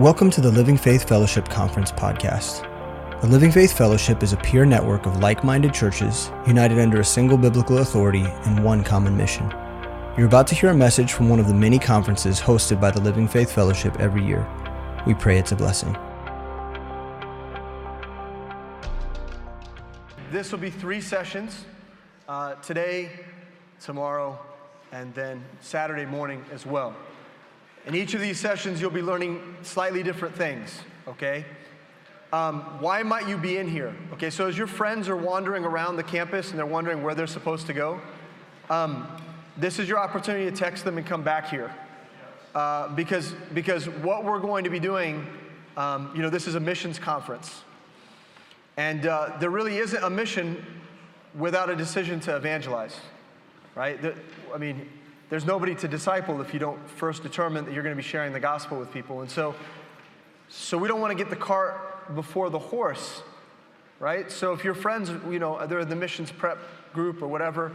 Welcome to the Living Faith Fellowship Conference podcast. The Living Faith Fellowship is a peer network of like minded churches united under a single biblical authority and one common mission. You're about to hear a message from one of the many conferences hosted by the Living Faith Fellowship every year. We pray it's a blessing. This will be three sessions uh, today, tomorrow, and then Saturday morning as well. In each of these sessions, you'll be learning slightly different things, okay? Um, why might you be in here? Okay, so as your friends are wandering around the campus and they're wondering where they're supposed to go, um, this is your opportunity to text them and come back here. Uh, because, because what we're going to be doing, um, you know, this is a missions conference. And uh, there really isn't a mission without a decision to evangelize, right? The, I mean, there's nobody to disciple if you don't first determine that you're going to be sharing the gospel with people. And so, so we don't want to get the cart before the horse, right? So if your friends, you know, they're in the missions prep group or whatever,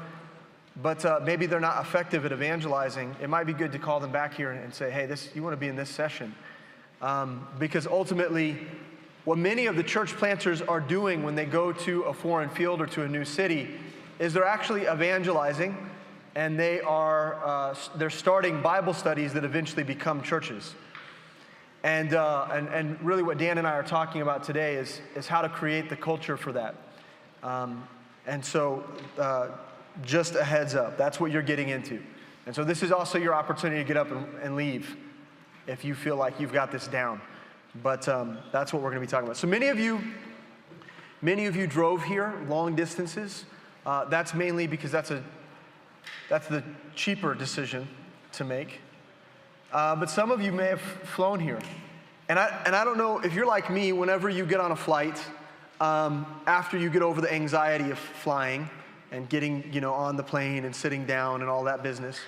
but uh, maybe they're not effective at evangelizing, it might be good to call them back here and say, hey, this, you want to be in this session. Um, because ultimately, what many of the church planters are doing when they go to a foreign field or to a new city is they're actually evangelizing and they are uh, they're starting Bible studies that eventually become churches. And, uh, and, and really, what Dan and I are talking about today is, is how to create the culture for that. Um, and so, uh, just a heads up, that's what you're getting into. And so, this is also your opportunity to get up and, and leave if you feel like you've got this down. But um, that's what we're going to be talking about. So, many of you, many of you drove here long distances. Uh, that's mainly because that's a that's the cheaper decision to make. Uh, but some of you may have flown here. And I, and I don't know if you're like me, whenever you get on a flight, um, after you get over the anxiety of flying and getting you know, on the plane and sitting down and all that business,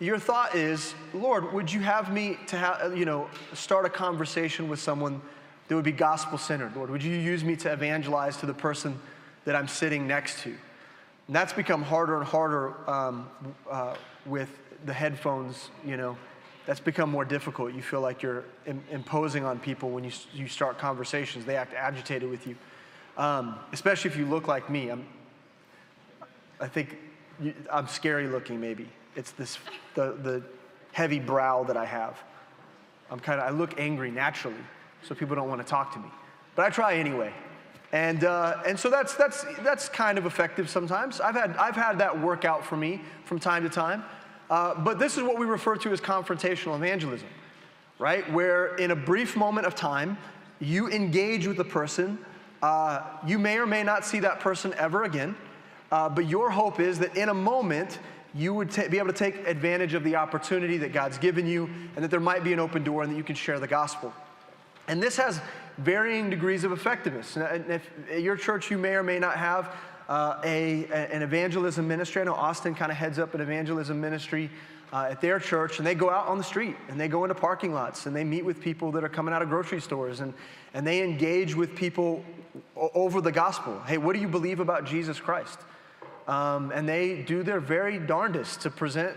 your thought is, Lord, would you have me to have, you know, start a conversation with someone that would be gospel centered? Lord, would you use me to evangelize to the person that I'm sitting next to? And that's become harder and harder um, uh, with the headphones, you know. That's become more difficult. You feel like you're Im- imposing on people when you, you start conversations. They act agitated with you, um, especially if you look like me. I'm, I think you, I'm scary looking, maybe. It's this, the, the heavy brow that I have. I'm kind of, I look angry naturally, so people don't want to talk to me. But I try anyway. And, uh, and so that's, that's, that's kind of effective sometimes. I've had, I've had that work out for me from time to time. Uh, but this is what we refer to as confrontational evangelism, right? Where in a brief moment of time, you engage with the person. Uh, you may or may not see that person ever again, uh, but your hope is that in a moment, you would be able to take advantage of the opportunity that God's given you and that there might be an open door and that you can share the gospel. And this has varying degrees of effectiveness. And if at your church, you may or may not have uh, a, an evangelism ministry. I know Austin kind of heads up an evangelism ministry uh, at their church, and they go out on the street and they go into parking lots and they meet with people that are coming out of grocery stores and, and they engage with people over the gospel. Hey, what do you believe about Jesus Christ? Um, and they do their very darndest to present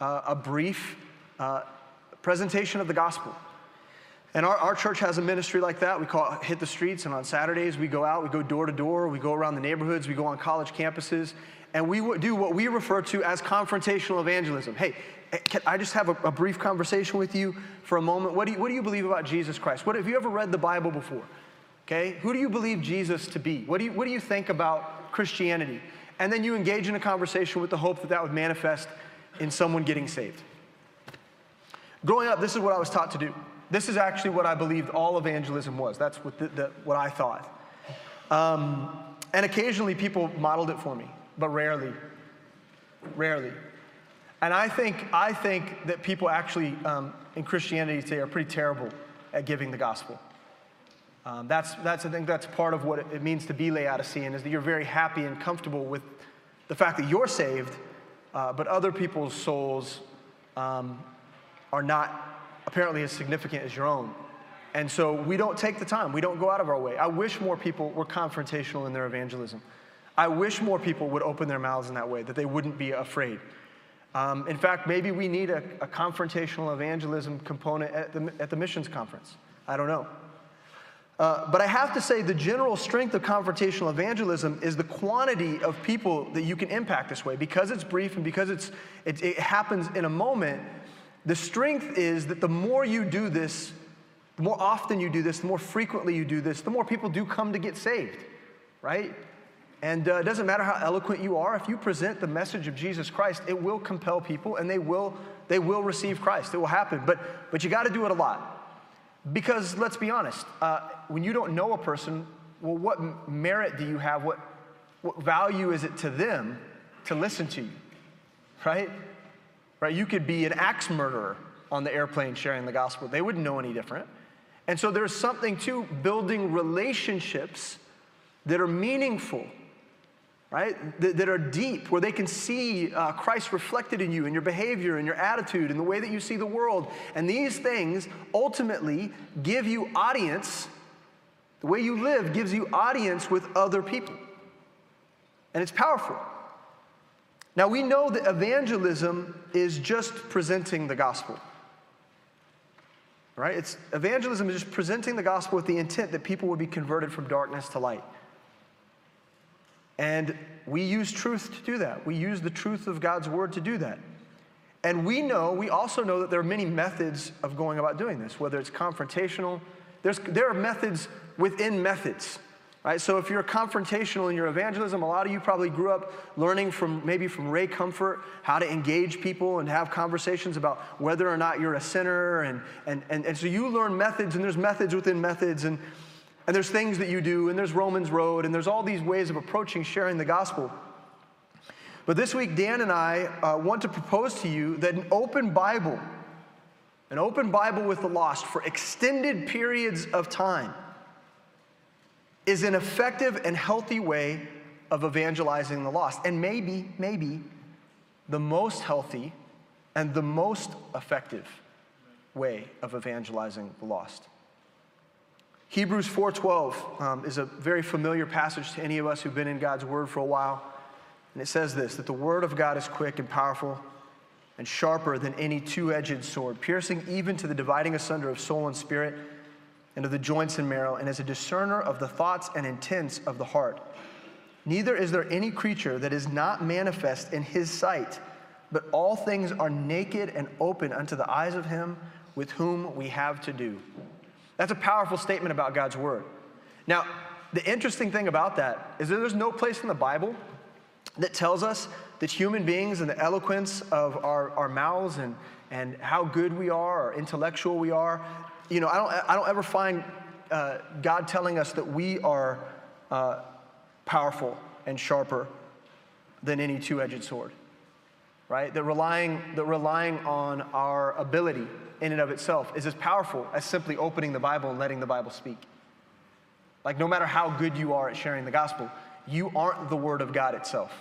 uh, a brief uh, presentation of the gospel. And our, our church has a ministry like that. We call it Hit the Streets. And on Saturdays, we go out, we go door to door, we go around the neighborhoods, we go on college campuses, and we do what we refer to as confrontational evangelism. Hey, eh, can I just have a, a brief conversation with you for a moment? What do you, what do you believe about Jesus Christ? What, have you ever read the Bible before? Okay, who do you believe Jesus to be? What do you, what do you think about Christianity? And then you engage in a conversation with the hope that that would manifest in someone getting saved. Growing up, this is what I was taught to do. This is actually what I believed all evangelism was. That's what, the, the, what I thought. Um, and occasionally people modeled it for me, but rarely. Rarely. And I think, I think that people actually um, in Christianity today are pretty terrible at giving the gospel. Um, that's, that's, I think that's part of what it means to be Laodicean, is that you're very happy and comfortable with the fact that you're saved, uh, but other people's souls um, are not apparently as significant as your own. And so we don't take the time, we don't go out of our way. I wish more people were confrontational in their evangelism. I wish more people would open their mouths in that way, that they wouldn't be afraid. Um, in fact, maybe we need a, a confrontational evangelism component at the, at the missions conference. I don't know. Uh, but I have to say, the general strength of confrontational evangelism is the quantity of people that you can impact this way. Because it's brief and because it's, it, it happens in a moment, the strength is that the more you do this, the more often you do this, the more frequently you do this, the more people do come to get saved, right? And uh, it doesn't matter how eloquent you are, if you present the message of Jesus Christ, it will compel people and they will, they will receive Christ. It will happen. But, but you got to do it a lot. Because let's be honest, uh, when you don't know a person, well, what merit do you have? What, what value is it to them to listen to you? Right? Right? You could be an axe murderer on the airplane sharing the gospel. They wouldn't know any different. And so there's something to building relationships that are meaningful right? That, that, are deep, where they can see uh, Christ reflected in you, in your behavior, in your attitude, in the way that you see the world. And these things ultimately give you audience. The way you live gives you audience with other people. And it's powerful. Now, we know that evangelism is just presenting the gospel. Right? It's evangelism is just presenting the gospel with the intent that people would be converted from darkness to light. And we use truth to do that. We use the truth of God's word to do that. And we know, we also know that there are many methods of going about doing this, whether it's confrontational, there's, there are methods within methods. Right? So if you're confrontational in your evangelism, a lot of you probably grew up learning from maybe from Ray Comfort how to engage people and have conversations about whether or not you're a sinner. And, and, and, and so you learn methods, and there's methods within methods. And and there's things that you do, and there's Romans Road, and there's all these ways of approaching sharing the gospel. But this week, Dan and I uh, want to propose to you that an open Bible, an open Bible with the lost for extended periods of time, is an effective and healthy way of evangelizing the lost. And maybe, maybe the most healthy and the most effective way of evangelizing the lost. Hebrews 4:12 um, is a very familiar passage to any of us who've been in God's Word for a while. And it says this that the Word of God is quick and powerful and sharper than any two edged sword, piercing even to the dividing asunder of soul and spirit and of the joints and marrow, and is a discerner of the thoughts and intents of the heart. Neither is there any creature that is not manifest in his sight, but all things are naked and open unto the eyes of him with whom we have to do. That's a powerful statement about God's word. Now, the interesting thing about that is that there's no place in the Bible that tells us that human beings and the eloquence of our, our mouths and, and how good we are or intellectual we are, you know, I don't, I don't ever find uh, God telling us that we are uh, powerful and sharper than any two edged sword, right? That relying, that relying on our ability in and of itself is as powerful as simply opening the Bible and letting the Bible speak. Like, no matter how good you are at sharing the gospel, you aren't the Word of God itself.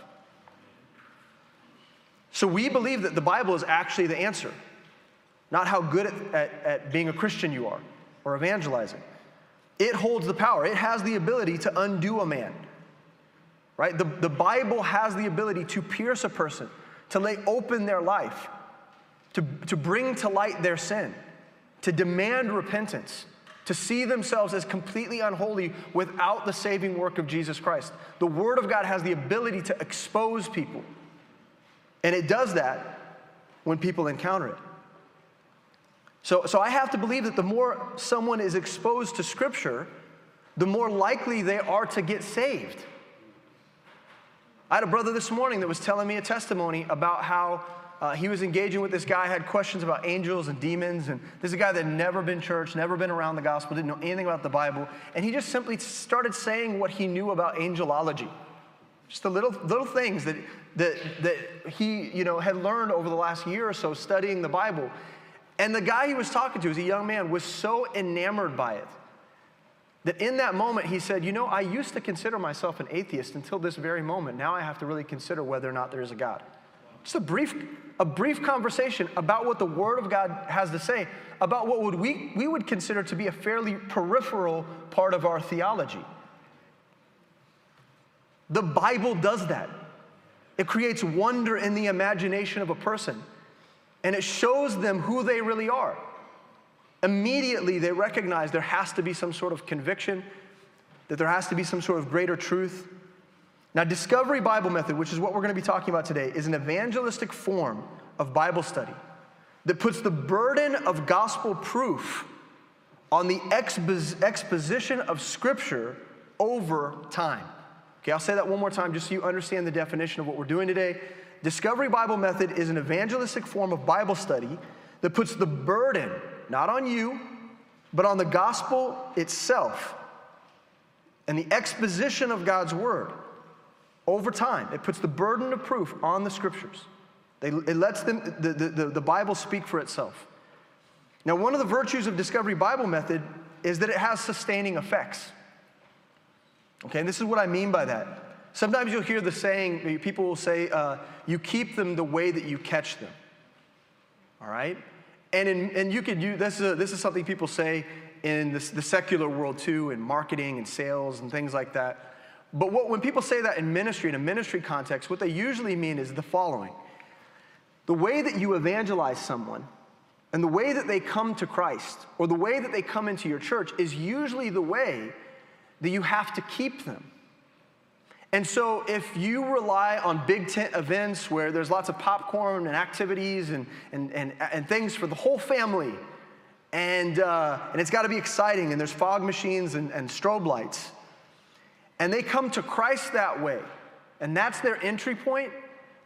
So, we believe that the Bible is actually the answer, not how good at, at, at being a Christian you are or evangelizing. It holds the power, it has the ability to undo a man. Right? The, the Bible has the ability to pierce a person, to lay open their life to, to bring to light their sin, to demand repentance, to see themselves as completely unholy without the saving work of Jesus Christ. The Word of God has the ability to expose people, and it does that when people encounter it. So, so I have to believe that the more someone is exposed to Scripture, the more likely they are to get saved. I had a brother this morning that was telling me a testimony about how uh, he was engaging with this guy, had questions about angels and demons. And this is a guy that had never been church, never been around the gospel, didn't know anything about the Bible. And he just simply started saying what he knew about angelology. Just the little, little things that, that, that he you know, had learned over the last year or so studying the Bible. And the guy he was talking to, as a young man, was so enamored by it that in that moment he said, You know, I used to consider myself an atheist until this very moment. Now I have to really consider whether or not there is a God. Just a brief, a brief conversation about what the Word of God has to say, about what would we, we would consider to be a fairly peripheral part of our theology. The Bible does that. It creates wonder in the imagination of a person, and it shows them who they really are. Immediately, they recognize there has to be some sort of conviction, that there has to be some sort of greater truth. Now, Discovery Bible Method, which is what we're going to be talking about today, is an evangelistic form of Bible study that puts the burden of gospel proof on the exposition of Scripture over time. Okay, I'll say that one more time just so you understand the definition of what we're doing today. Discovery Bible Method is an evangelistic form of Bible study that puts the burden not on you, but on the gospel itself and the exposition of God's word over time. It puts the burden of proof on the scriptures. They, it lets them, the, the, the Bible speak for itself. Now, one of the virtues of Discovery Bible Method is that it has sustaining effects. Okay, and this is what I mean by that. Sometimes you'll hear the saying, people will say, uh, you keep them the way that you catch them. All right? And, in, and you could use, this is, a, this is something people say in the, the secular world too, in marketing and sales and things like that. But what, when people say that in ministry, in a ministry context, what they usually mean is the following The way that you evangelize someone and the way that they come to Christ or the way that they come into your church is usually the way that you have to keep them. And so, if you rely on big tent events where there's lots of popcorn and activities and, and, and, and things for the whole family, and, uh, and it's got to be exciting, and there's fog machines and, and strobe lights, and they come to Christ that way, and that's their entry point,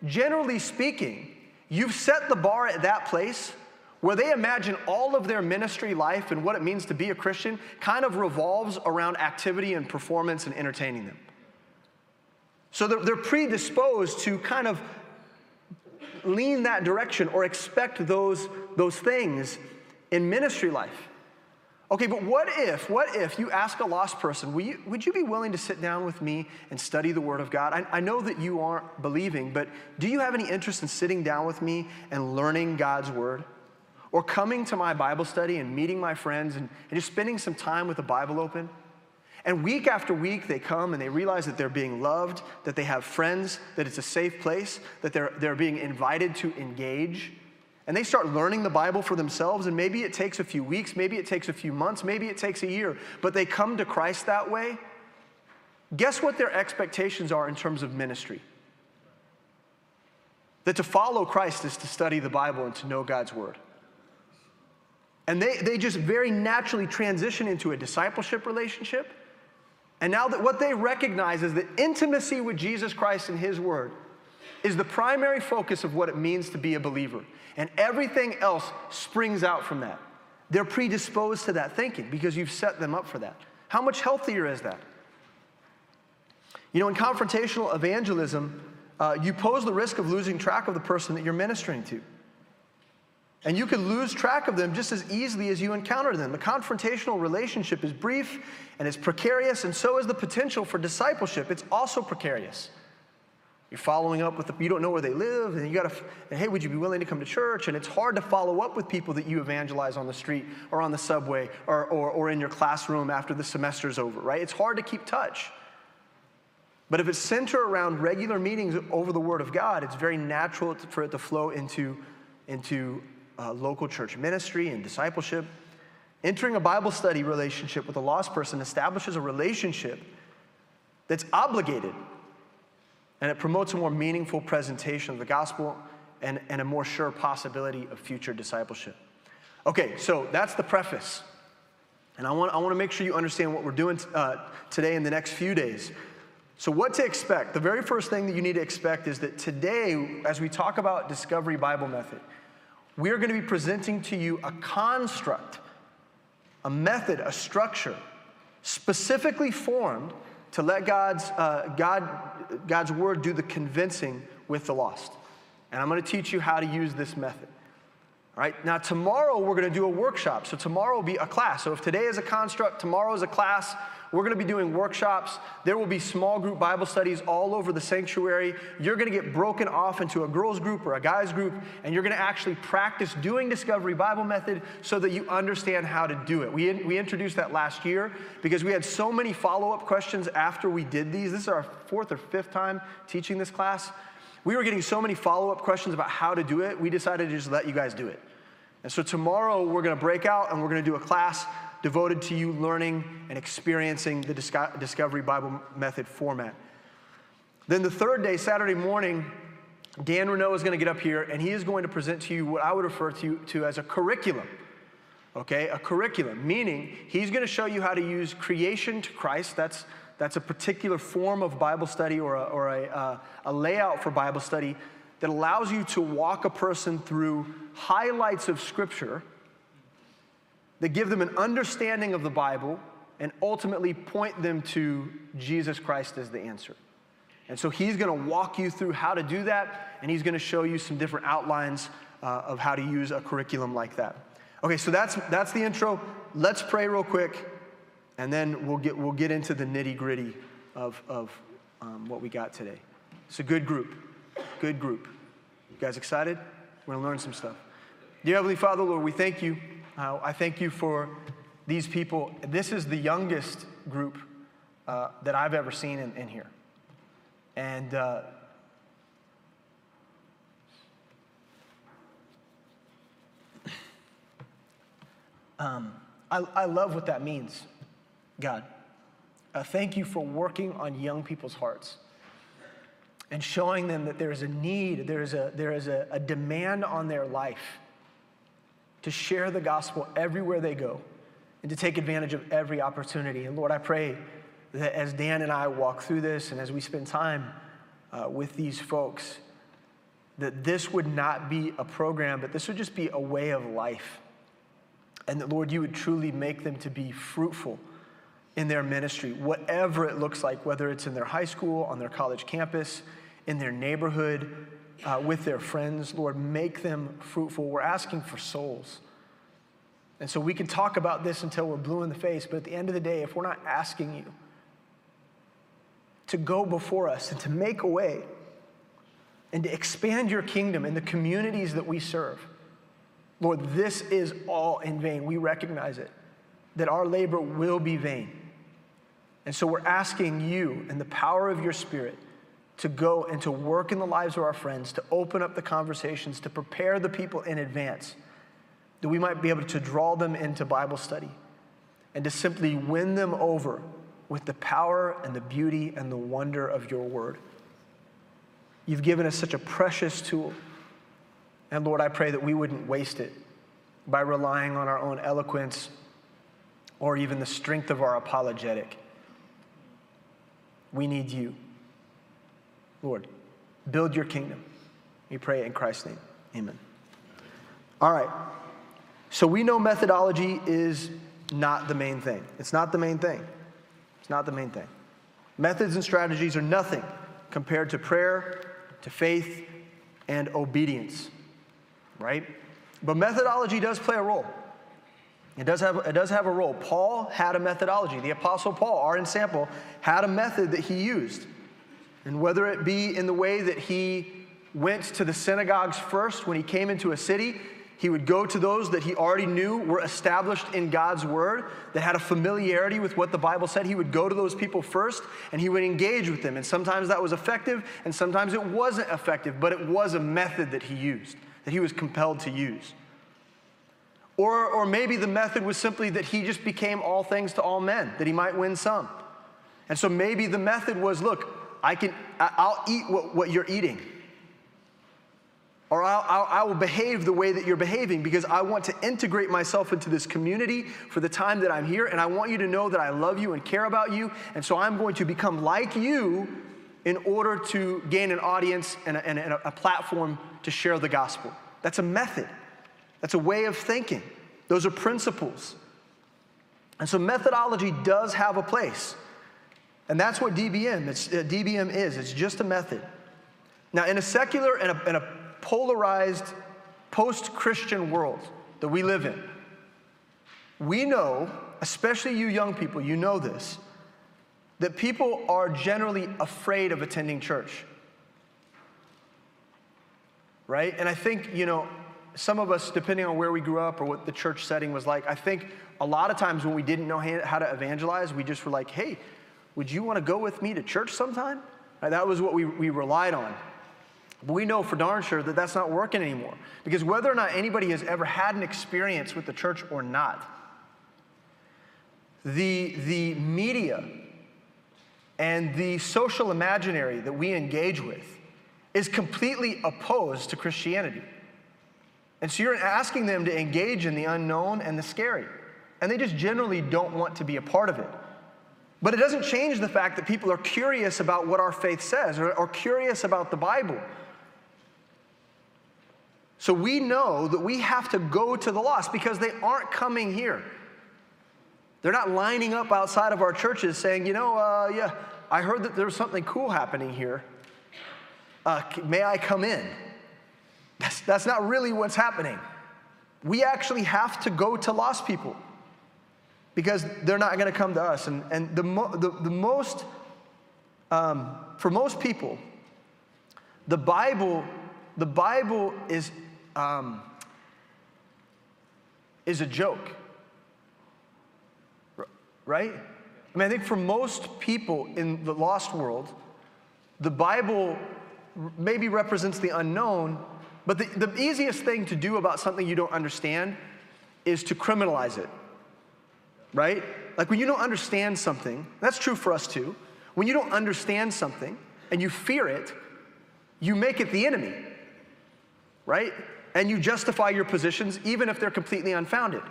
generally speaking, you've set the bar at that place where they imagine all of their ministry life and what it means to be a Christian kind of revolves around activity and performance and entertaining them. So they're, they're predisposed to kind of lean that direction or expect those, those things in ministry life. Okay, but what if, what if you ask a lost person, you, would you be willing to sit down with me and study the Word of God? I, I know that you aren't believing, but do you have any interest in sitting down with me and learning God's Word? Or coming to my Bible study and meeting my friends and, and just spending some time with the Bible open? And week after week, they come and they realize that they're being loved, that they have friends, that it's a safe place, that they're, they're being invited to engage. And they start learning the Bible for themselves, and maybe it takes a few weeks, maybe it takes a few months, maybe it takes a year, but they come to Christ that way. Guess what their expectations are in terms of ministry? That to follow Christ is to study the Bible and to know God's Word. And they, they just very naturally transition into a discipleship relationship and now that what they recognize is that intimacy with Jesus Christ and His Word is the primary focus of what it means to be a believer. And everything else springs out from that. They're predisposed to that thinking because you've set them up for that. How much healthier is that? You know, in confrontational evangelism, uh, you pose the risk of losing track of the person that you're ministering to. And you can lose track of them just as easily as you encounter them. The confrontational relationship is brief and it's precarious, and so is the potential for discipleship. It's also precarious. You're following up with the, you don't know where they live, and you got to, and hey, would you be willing to come to church? And it's hard to follow up with people that you evangelize on the street or on the subway or, or, or in your classroom after the semester's over, right? It's hard to keep touch. But if it's centered around regular meetings over the Word of God, it's very natural for it to flow into, into uh, local church ministry and discipleship. Entering a Bible study relationship with a lost person establishes a relationship that's obligated and it promotes a more meaningful presentation of the gospel and, and a more sure possibility of future discipleship. Okay, so that's the preface. And I want, I want to make sure you understand what we're doing uh, today in the next few days. So, what to expect? The very first thing that you need to expect is that today, as we talk about Discovery Bible Method, we're going to be presenting to you a construct, a method, a structure specifically formed to let God's, uh, God, God's word do the convincing with the lost. And I'm going to teach you how to use this method. All right, now tomorrow we're going to do a workshop. So tomorrow will be a class. So if today is a construct, tomorrow is a class. We're going to be doing workshops. There will be small group Bible studies all over the sanctuary. You're going to get broken off into a girls group or a guys group, and you're going to actually practice doing Discovery Bible Method so that you understand how to do it. We, we introduced that last year because we had so many follow up questions after we did these. This is our fourth or fifth time teaching this class. we were getting so many follow up questions about how to do it, we decided to just let you guys do it. And so tomorrow we're going to break out and we're going to do a class devoted to you learning and experiencing the Discovery Bible Method format. Then the third day, Saturday morning, Dan Renault is going to get up here and he is going to present to you what I would refer to, to as a curriculum. Okay, a curriculum, meaning he's going to show you how to use creation to Christ. That's, that's a particular form of Bible study or, a, or a, uh, a layout for Bible study that allows you to walk a person through highlights of Scripture that give them an understanding of the Bible and ultimately point them to Jesus Christ as the answer. And so he's going to walk you through how to do that, and he's going to show you some different outlines uh, of how to use a curriculum like that. Okay, so that's, that's the intro. Let's pray real quick, and then we'll get, we'll get into the nitty gritty of, of um, what we got today. It's a good group. Good group. You guys excited? We're going to learn some stuff. Dear Heavenly Father, Lord, we thank you. Uh, I thank you for these people. This is the youngest group uh, that I've ever seen in, in here. And uh, um, I, I, love what that means, God. Thank you for working on young people's hearts and showing them that there is a need, there is a, there is a, a demand on their life to share the gospel everywhere they go and to take advantage of every opportunity. And Lord, I pray that as Dan and I walk through this and as we spend time uh, with these folks, that this would not be a program, but this would just be a way of life. And that, Lord, you would truly make them to be fruitful in their ministry, whatever it looks like, whether it's in their high school, on their college campus, in their neighborhood, uh, with their friends. Lord, make them fruitful. We're asking for souls. And so we can talk about this until we're blue in the face, but at the end of the day, if we're not asking you to go before us and to make a way and to expand your kingdom in the communities that we serve. Lord, this is all in vain. We recognize it, that our labor will be vain. And so we're asking you and the power of your Spirit to go and to work in the lives of our friends, to open up the conversations, to prepare the people in advance, that we might be able to draw them into Bible study and to simply win them over with the power and the beauty and the wonder of your word. You've given us such a precious tool. And Lord, I pray that we wouldn't waste it by relying on our own eloquence or even the strength of our apologetic. We need you. Lord, build your kingdom. We pray in Christ's name. Amen. All right. So we know methodology is not the main thing. It's not the main thing. It's not the main thing. Methods and strategies are nothing compared to prayer, to faith, and obedience, right? But methodology does play a role. It does, have, it does have a role. Paul had a methodology. The Apostle Paul, our example, had a method that he used. And whether it be in the way that he went to the synagogues first when he came into a city he would go to those that he already knew were established in God's word, that had a familiarity with what the Bible said. He would go to those people first and he would engage with them. And sometimes that was effective and sometimes it wasn't effective, but it was a method that he used, that he was compelled to use. Or, or maybe the method was simply that he just became all things to all men, that he might win some. And so maybe the method was look, I can, I'll eat what, what you're eating or I'll, I'll, I will behave the way that you're behaving because I want to integrate myself into this community for the time that I'm here, and I want you to know that I love you and care about you, and so I'm going to become like you in order to gain an audience and a, and a, a platform to share the gospel. That's a method, that's a way of thinking. Those are principles. And so methodology does have a place. And that's what DBM, it's, uh, DBM is. It's just a method. Now, in a secular and a, and a polarized post Christian world that we live in, we know, especially you young people, you know this, that people are generally afraid of attending church. Right? And I think, you know, some of us, depending on where we grew up or what the church setting was like, I think a lot of times when we didn't know how to evangelize, we just were like, hey, would you want to go with me to church sometime? Right? That was what we, we relied on. But we know for darn sure that that's not working anymore. Because whether or not anybody has ever had an experience with the church or not, the, the media and the social imaginary that we engage with is completely opposed to Christianity. And so you're asking them to engage in the unknown and the scary. And they just generally don't want to be a part of it. But it doesn't change the fact that people are curious about what our faith says or, curious about the Bible. So we know that we have to go to the lost because they aren't coming here. They're not lining up outside of our churches saying, you know, uh, yeah, I heard that there's something cool happening here. Uh, may I come in? That's, that's not really what's happening. We actually have to go to lost people because they're not going to come to us. And, and the, mo- the, the most, um, for most people, the Bible, the Bible is, um, is a joke. Right? I mean, I think for most people in the lost world, the Bible maybe represents the unknown, but the, the easiest thing to do about something you don't understand is to criminalize it. Right? Like when you don't understand something, that's true for us too. When you don't understand something and you fear it, you make it the enemy. Right? And you justify your positions even if they're completely unfounded.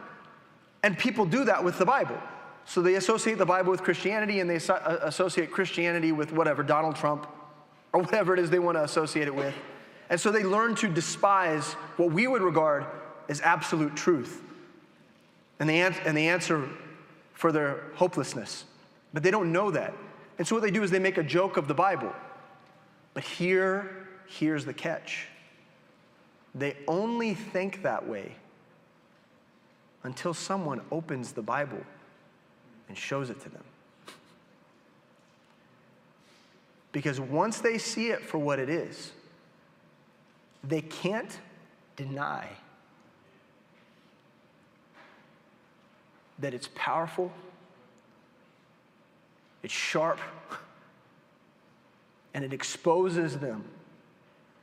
And people do that with the Bible. So they associate the Bible with Christianity and they uh, associate Christianity with whatever, Donald Trump, or whatever it is they want to associate it with. And so they learn to despise what we would regard as absolute truth. And the, an- and the answer for their hopelessness. But they don't know that. And so what they do is they make a joke of the Bible. But here, here's the catch. They only think that way until someone opens the Bible and shows it to them. Because once they see it for what it is, they can't deny that it's powerful, it's sharp, and it exposes them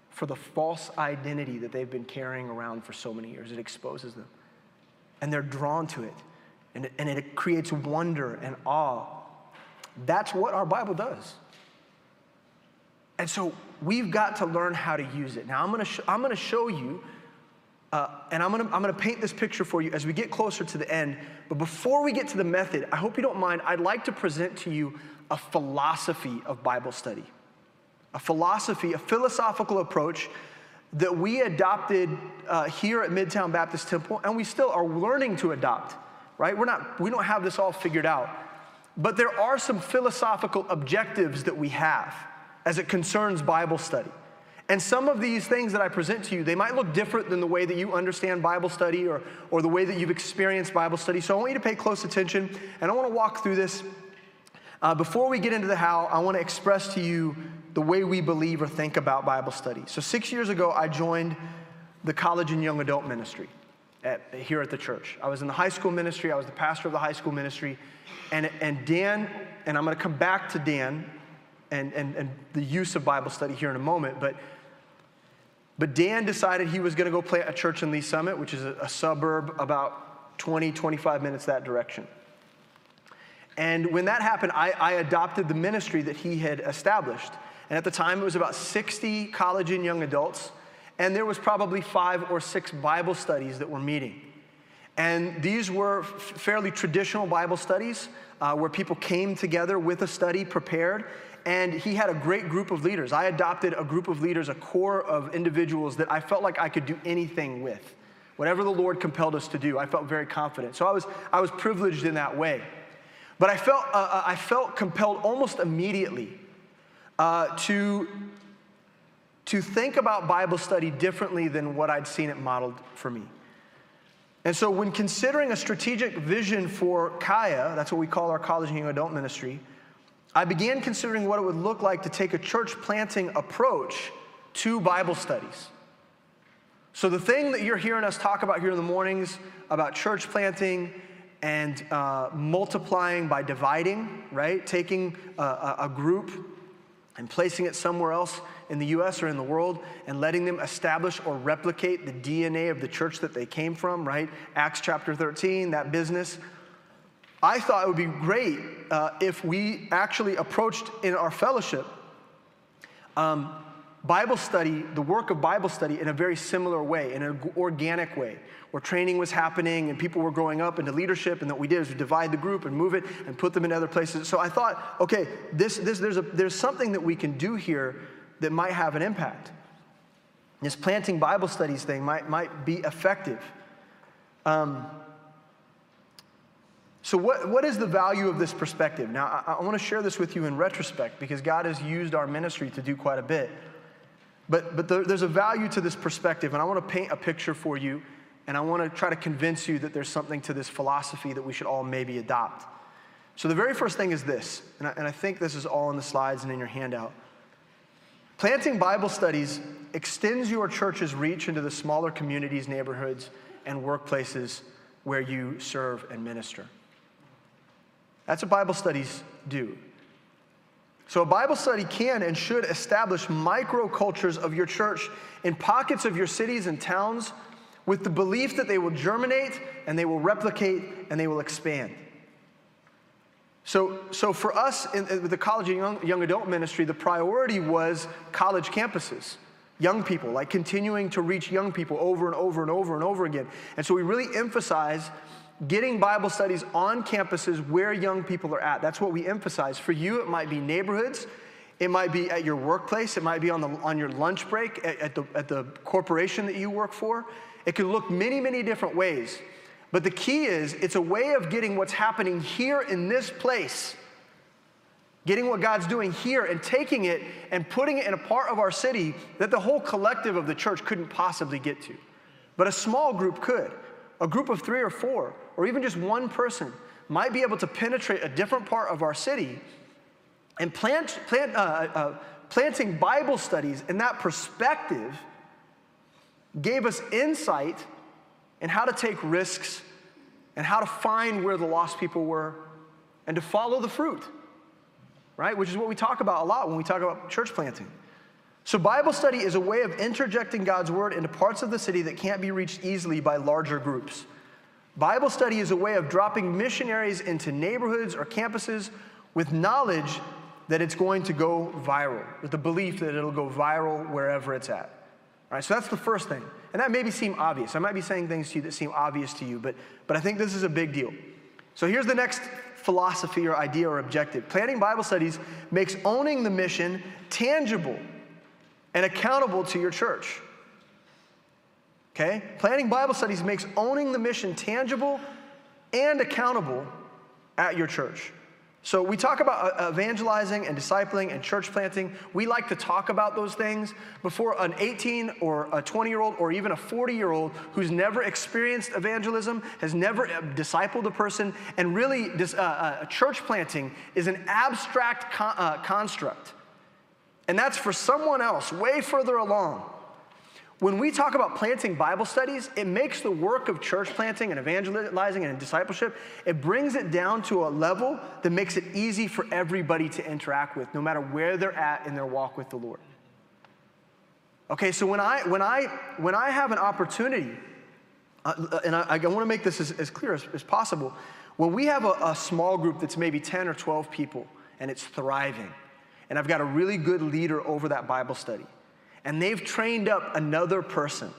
for the false identity that they've been carrying around for so many years. It exposes them. And they're drawn to it and it, and it creates wonder and awe. That's what our Bible does. And so we've got to learn how to use it. Now, I'm gonna, sh- I'm gonna show you, uh, and I'm gonna, I'm gonna paint this picture for you as we get closer to the end. But before we get to the method, I hope you don't mind, I'd like to present to you a philosophy of Bible study. A philosophy, a philosophical approach that we adopted uh, here at Midtown Baptist Temple, and we still are learning to adopt right? We're not, we don't have this all figured out. But there are some philosophical objectives that we have as it concerns Bible study. And some of these things that I present to you, they might look different than the way that you understand Bible study or, or the way that you've experienced Bible study. So I want you to pay close attention, and I want to walk through this. Uh, before we get into the how, I want to express to you the way we believe or think about Bible study. So, six years ago, I joined the college and young adult ministry at, here at the church. I was in the high school ministry, I was the pastor of the high school ministry. And, and Dan, and I'm going to come back to Dan and, and, and the use of Bible study here in a moment, but, but Dan decided he was going to go plant a church in Lee Summit, which is a, a suburb about 20, 25 minutes that direction. And when that happened, I, I, adopted the ministry that he had established. And at the time, it was about 60 college and young adults and there was probably five or six Bible studies that were meeting. And these were fairly traditional Bible studies uh, where people came together with a study prepared. And he had a great group of leaders. I adopted a group of leaders, a core of individuals that I felt like I could do anything with. Whatever the Lord compelled us to do, I felt very confident. So I was, I was privileged in that way. But I felt, uh, uh I felt compelled almost immediately uh, to to think about Bible study differently than what I'd seen it modeled for me. And so, when considering a strategic vision for Kaya, that's what we call our college and young adult ministry, I began considering what it would look like to take a church planting approach to Bible studies. So, the thing that you're hearing us talk about here in the mornings about church planting and uh, multiplying by dividing, right? Taking a, a group and placing it somewhere else in the US or in the world and letting them establish or replicate the DNA of the church that they came from, right? Acts chapter 13, that business. I thought it would be great uh, if we actually approached in our fellowship um, Bible study, the work of Bible study, in a very similar way, in an organic way, where training was happening and people were growing up into leadership. And what we did is we divide the group and move it and put them in other places. So I thought, okay, this, this, there's, a, there's something that we can do here that might have an impact. This planting Bible studies thing might, might be effective. Um, so, what, what is the value of this perspective? Now, I, I want to share this with you in retrospect because God has used our ministry to do quite a bit. But, but there, there's a value to this perspective, and I want to paint a picture for you, and I want to try to convince you that there's something to this philosophy that we should all maybe adopt. So, the very first thing is this, and I, and I think this is all in the slides and in your handout. Planting Bible studies extends your church's reach into the smaller communities, neighborhoods, and workplaces where you serve and minister. That's what Bible studies do. So, a Bible study can and should establish microcultures of your church in pockets of your cities and towns with the belief that they will germinate and they will replicate and they will expand. So, so for us in, in the college and young, young adult ministry, the priority was college campuses, young people, like continuing to reach young people over and over and over and over again. And so we really emphasize getting Bible studies on campuses where young people are at. That's what we emphasize. For you, it might be neighborhoods. It might be at your workplace. It might be on, the, on your lunch break at, at, the, at the corporation that you work for. It can look many, many different ways. But the key is it's a way of getting what's happening here in this place, getting what God's doing here and taking it and putting it in a part of our city that the whole collective of the church couldn't possibly get to. But a small group could. A group of three or four or even just one person might be able to penetrate a different part of our city and plant, plant, uh, uh, planting Bible studies in that perspective gave us insight in how to take risks and how to find where the lost people were and to follow the fruit, right? Which is what we talk about a lot when we talk about church planting. So, Bible study is a way of interjecting God's word into parts of the city that can't be reached easily by larger groups. Bible study is a way of dropping missionaries into neighborhoods or campuses with knowledge that it's going to go viral, with the belief that it'll go viral wherever it's at. All right, so that's the first thing. And that maybe seem obvious. I might be saying things to you that seem obvious to you, but, but I think this is a big deal. So here's the next philosophy or idea or objective. Planting Bible studies makes owning the mission tangible and accountable to your church. Okay? Planting Bible studies makes owning the mission tangible and accountable at your church. So we talk about uh, evangelizing and discipling and church planting. We like to talk about those things before an 18 or a 20 year old or even a 40 year old who's never experienced evangelism, has never uh, discipled a person, and really this, uh, uh, church planting is an abstract con- uh, construct. And that's for someone else way further along. When we talk about planting Bible studies, it makes the work of church planting and evangelizing and discipleship, it brings it down to a level that makes it easy for everybody to interact with, no matter where they're at in their walk with the Lord. Okay, so when I, when I, when I have an opportunity, uh, and I, I want to make this as, as clear as, as, possible, when we have a, a small group that's maybe 10 or 12 people and it's thriving, and I've got a really good leader over that Bible study, and they've trained up another person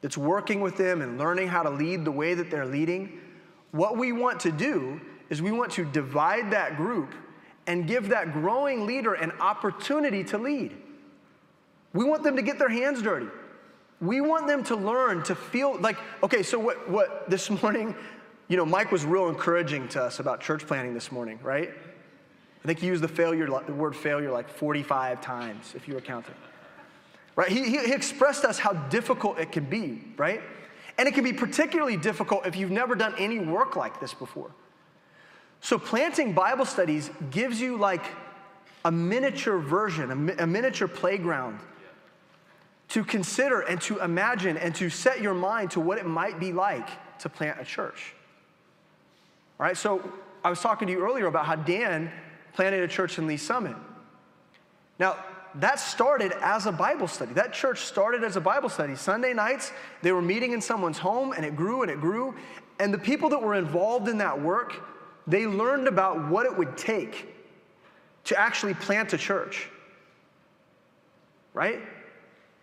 that's working with them and learning how to lead the way that they're leading, what we want to do is we want to divide that group and give that growing leader an opportunity to lead. We want them to get their hands dirty. We want them to learn to feel like, okay, so what, what this morning, you know, Mike was real encouraging to us about church planting this morning, right? I think he used the failure, the word failure like 45 times, if you were counting right? He, he, expressed us how difficult it can be, right? And it can be particularly difficult if you've never done any work like this before. So, planting Bible studies gives you like a miniature version, a, mi- a miniature playground to consider and to imagine and to set your mind to what it might be like to plant a church. All right, so I was talking to you earlier about how Dan planted a church in Lee Summit. Now, that started as a Bible study. That church started as a Bible study. Sunday nights, they were meeting in someone's home, and it grew and it grew. And the people that were involved in that work, they learned about what it would take to actually plant a church. Right?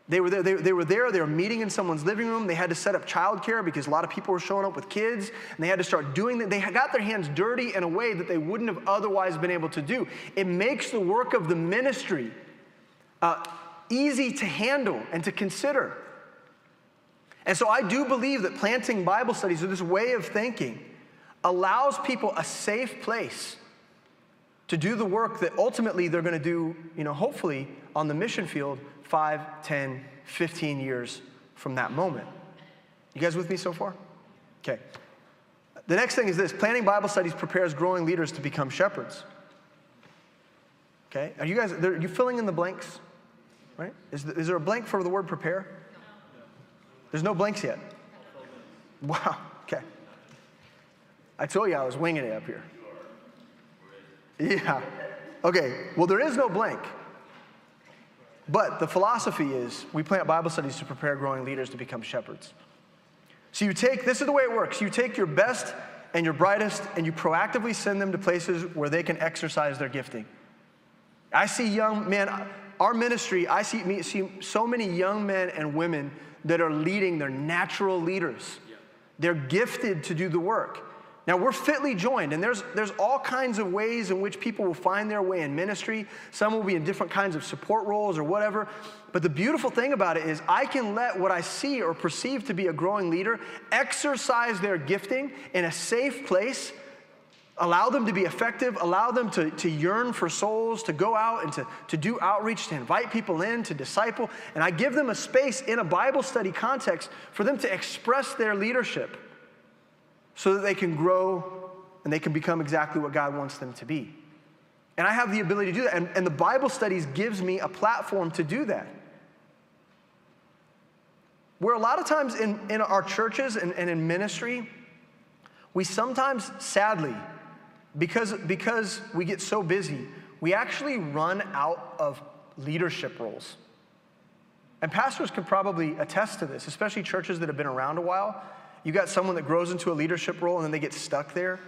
They were, there, they, they, were there, they were meeting in someone's living room. They had to set up childcare because a lot of people were showing up with kids, and they had to start doing that. They got their hands dirty in a way that they wouldn't have otherwise been able to do. It makes the work of the ministry uh, easy to handle and to consider. And so I do believe that planting Bible studies or this way of thinking allows people a safe place to do the work that ultimately they're going to do, you know, hopefully on the mission field 5, 10, 15 years from that moment. You guys with me so far? Okay. The next thing is this planting Bible studies prepares growing leaders to become shepherds. Okay? Are you guys, are you filling in the blanks? Right? Is, is there a blank for the word prepare? There's no blanks yet. Wow. Okay. I told you I was winging it up here. Yeah. Okay. Well, there is no blank. But the philosophy is we plant Bible studies to prepare growing leaders to become shepherds. So you take, this is the way it works you take your best and your brightest and you proactively send them to places where they can exercise their gifting. I see young men, our ministry, I see, see so many young men and women that are leading, they're natural leaders. They're gifted to do the work. Now, we're fitly joined, and there's, there's all kinds of ways in which people will find their way in ministry. Some will be in different kinds of support roles or whatever. But the beautiful thing about it is, I can let what I see or perceive to be a growing leader exercise their gifting in a safe place, allow them to be effective, allow them to, to yearn for souls, to go out and to, to do outreach, to invite people in, to disciple. And I give them a space in a Bible study context for them to express their leadership so that they can grow and they can become exactly what God wants them to be. And I have the ability to do that. And, and the Bible studies gives me a platform to do that. Where a lot of times in, in our churches and, and in ministry, we sometimes, sadly, because, because we get so busy, we actually run out of leadership roles. And pastors can probably attest to this, especially churches that have been around a while you got someone that grows into a leadership role and then they get stuck there.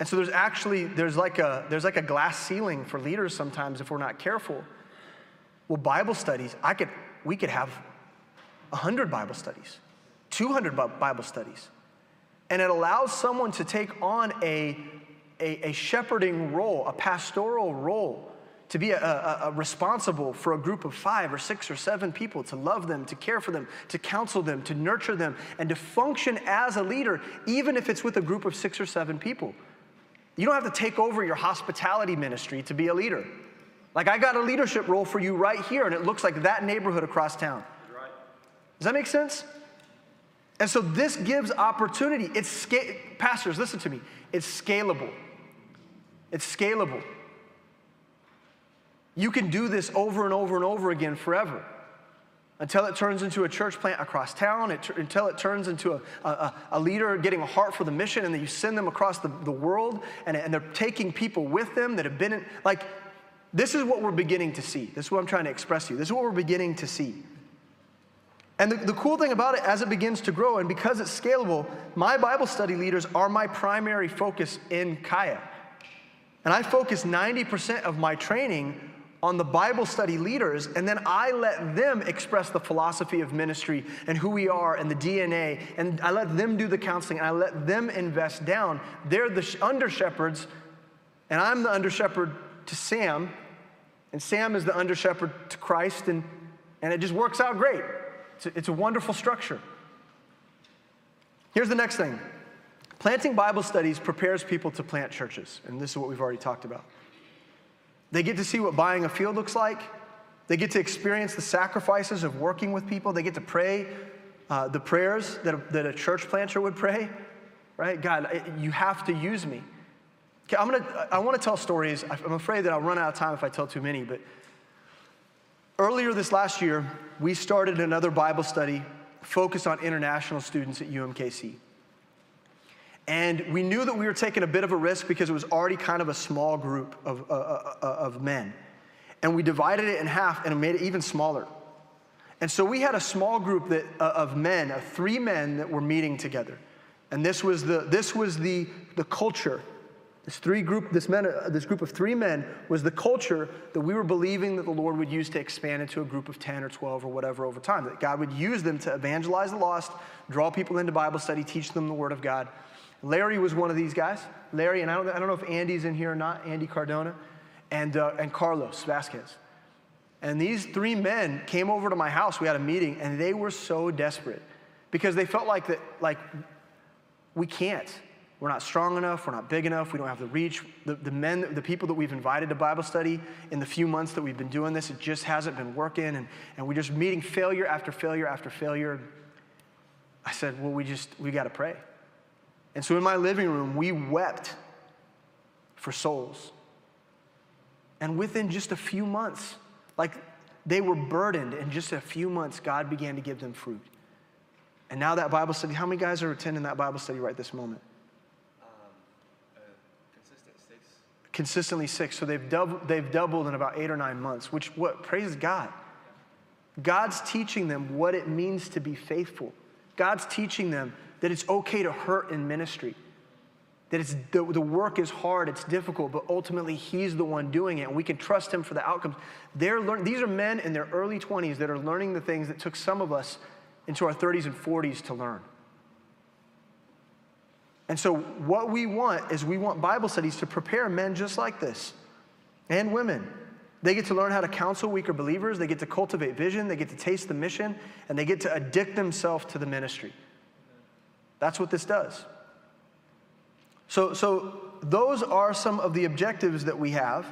And so there's actually there's like a there's like a glass ceiling for leaders sometimes if we're not careful. Well, Bible studies, I could we could have 100 Bible studies, 200 Bible studies. And it allows someone to take on a, a, a shepherding role, a pastoral role to be a, a, a responsible for a group of five or six or seven people, to love them, to care for them, to counsel them, to nurture them, and to function as a leader, even if it's with a group of six or seven people. You don't have to take over your hospitality ministry to be a leader. Like, I got a leadership role for you right here, and it looks like that neighborhood across town. Does that make sense? And so this gives opportunity. It's sca- pastors, listen to me. It's scalable. It's scalable. You can do this over and over and over again forever until it turns into a church plant across town, it, until it turns into a, a, a, leader getting a heart for the mission, and then you send them across the, the world, and, and they're taking people with them that have been in, like, this is what we're beginning to see. This is what I'm trying to express to you. This is what we're beginning to see. And the, the cool thing about it, as it begins to grow, and because it's scalable, my Bible study leaders are my primary focus in Kaya. And I focus 90% of my training on the Bible study leaders, and then I let them express the philosophy of ministry and who we are and the DNA, and I let them do the counseling, and I let them invest down. They're the under shepherds, and I'm the under shepherd to Sam, and Sam is the under shepherd to Christ, and, and it just works out great. It's a, it's a wonderful structure. Here's the next thing planting Bible studies prepares people to plant churches, and this is what we've already talked about. They get to see what buying a field looks like. They get to experience the sacrifices of working with people. They get to pray uh, the prayers that a, that a church planter would pray, right? God, you have to use me. Okay, I'm gonna, I want to tell stories. I'm afraid that I'll run out of time if I tell too many, but earlier this last year, we started another Bible study focused on international students at UMKC. And we knew that we were taking a bit of a risk because it was already kind of a small group of, uh, uh, uh, of men. and we divided it in half and made it even smaller. And so we had a small group that, uh, of men, of three men that were meeting together. And this was the, this was the, the culture. This three group, this, men, uh, this group of three men was the culture that we were believing that the Lord would use to expand into a group of 10 or 12 or whatever over time. That God would use them to evangelize the lost, draw people into Bible study, teach them the Word of God. Larry was one of these guys. Larry, and I don't, I don't know if Andy's in here or not, Andy Cardona, and, uh, and Carlos Vasquez. And these three men came over to my house. We had a meeting, and they were so desperate because they felt like that, like we can't. We're not strong enough. We're not big enough. We don't have the reach. The, the men, the people that we've invited to Bible study in the few months that we've been doing this, it just hasn't been working. And, and we're just meeting failure after failure after failure. I said, well, we just, we got to pray. And so in my living room, we wept for souls. And within just a few months, like they were burdened. In just a few months, God began to give them fruit. And now that Bible study, how many guys are attending that Bible study right this moment? Six. Consistently six. So they've, dub- they've doubled in about eight or nine months, which what? Praise God. God's teaching them what it means to be faithful. God's teaching them that it's okay to hurt in ministry that it's, the, the work is hard, it's difficult, but ultimately he's the one doing it, and we can trust him for the outcomes. They're learn, these are men in their early 20s that are learning the things that took some of us into our 30s and 40s to learn. And so, what we want is we want Bible studies to prepare men just like this and women. They get to learn how to counsel weaker believers, they get to cultivate vision, they get to taste the mission, and they get to addict themselves to the ministry. That's what this does. So, so those are some of the objectives that we have.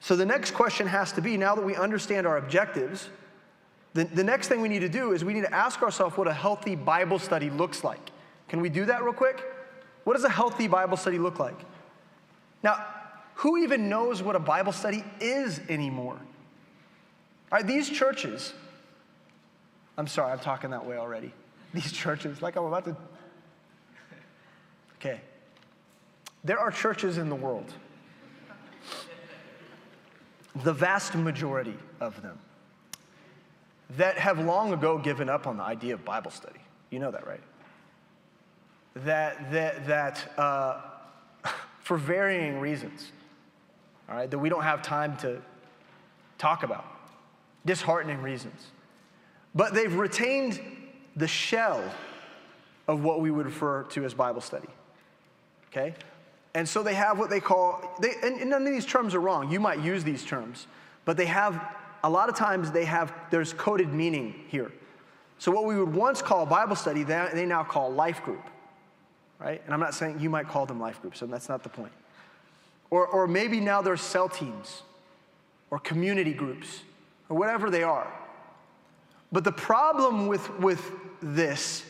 So the next question has to be now that we understand our objectives, the, the next thing we need to do is we need to ask ourselves what a healthy Bible study looks like. Can we do that real quick? What does a healthy Bible study look like? Now, who even knows what a Bible study is anymore? All right, these churches, I'm sorry, I'm talking that way already. These churches, like I'm about to. Okay. There are churches in the world, the vast majority of them, that have long ago given up on the idea of Bible study. You know that, right? That, that, that uh, for varying reasons, all right, that we don't have time to talk about, disheartening reasons. But they've retained the shell of what we would refer to as Bible study. Okay? And so they have what they call, they, and none of these terms are wrong. You might use these terms, but they have, a lot of times they have, there's coded meaning here. So what we would once call Bible study, they, they now call life group, right? And I'm not saying you might call them life groups, so that's not the point. Or, or maybe now they're cell teams or community groups or whatever they are. But the problem with, with this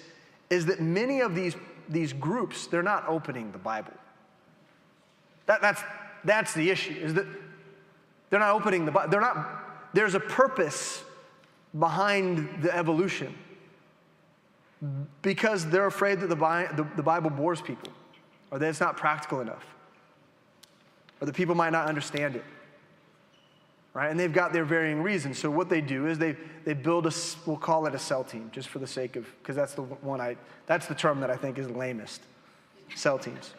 is that many of these, these groups, they're not opening the Bible. That, that's, that's the issue, is that they're not opening the Bible. They're not, there's a purpose behind the evolution because they're afraid that the, the, the Bible bores people or that it's not practical enough or that people might not understand it right? And they've got their varying reasons. So what they do is they, they build a, we'll call it a cell team, just for the sake of, because that's the one I, that's the term that I think is lamest, cell teams.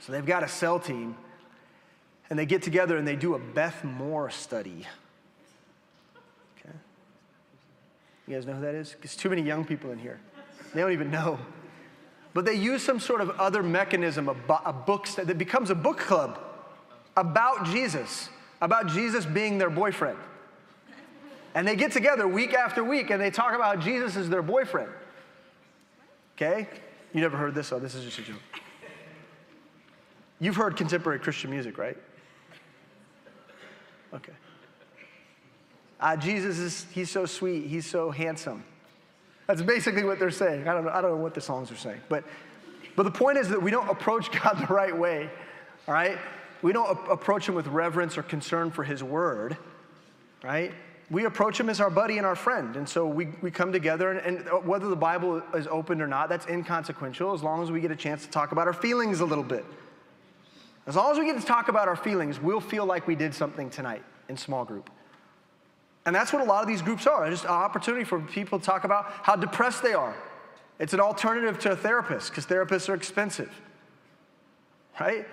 So they've got a cell team, and they get together and they do a Beth Moore study. Okay? You guys know who that is? There's too many young people in here. They don't even know. But they use some sort of other mechanism, a, a book that becomes a book club about Jesus, about Jesus being their boyfriend. And they get together week after week and they talk about Jesus as their boyfriend. Okay? You never heard this, so this is just a joke. You've heard contemporary Christian music, right? Okay. Uh, Jesus is, he's so sweet, he's so handsome. That's basically what they're saying. I don't know, I don't know what the songs are saying. But, but the point is that we don't approach God the right way, all right? We don't approach him with reverence or concern for his word, right? We approach him as our buddy and our friend. And so we, we come together, and, and uh, whether the Bible is opened or not, that's inconsequential as long as we get a chance to talk about our feelings a little bit. As long as we get to talk about our feelings, we'll feel like we did something tonight. in small group. And that's what a lot of these groups are just an opportunity for people to talk about how depressed they are. It's an alternative to a therapist because therapists are expensive, right?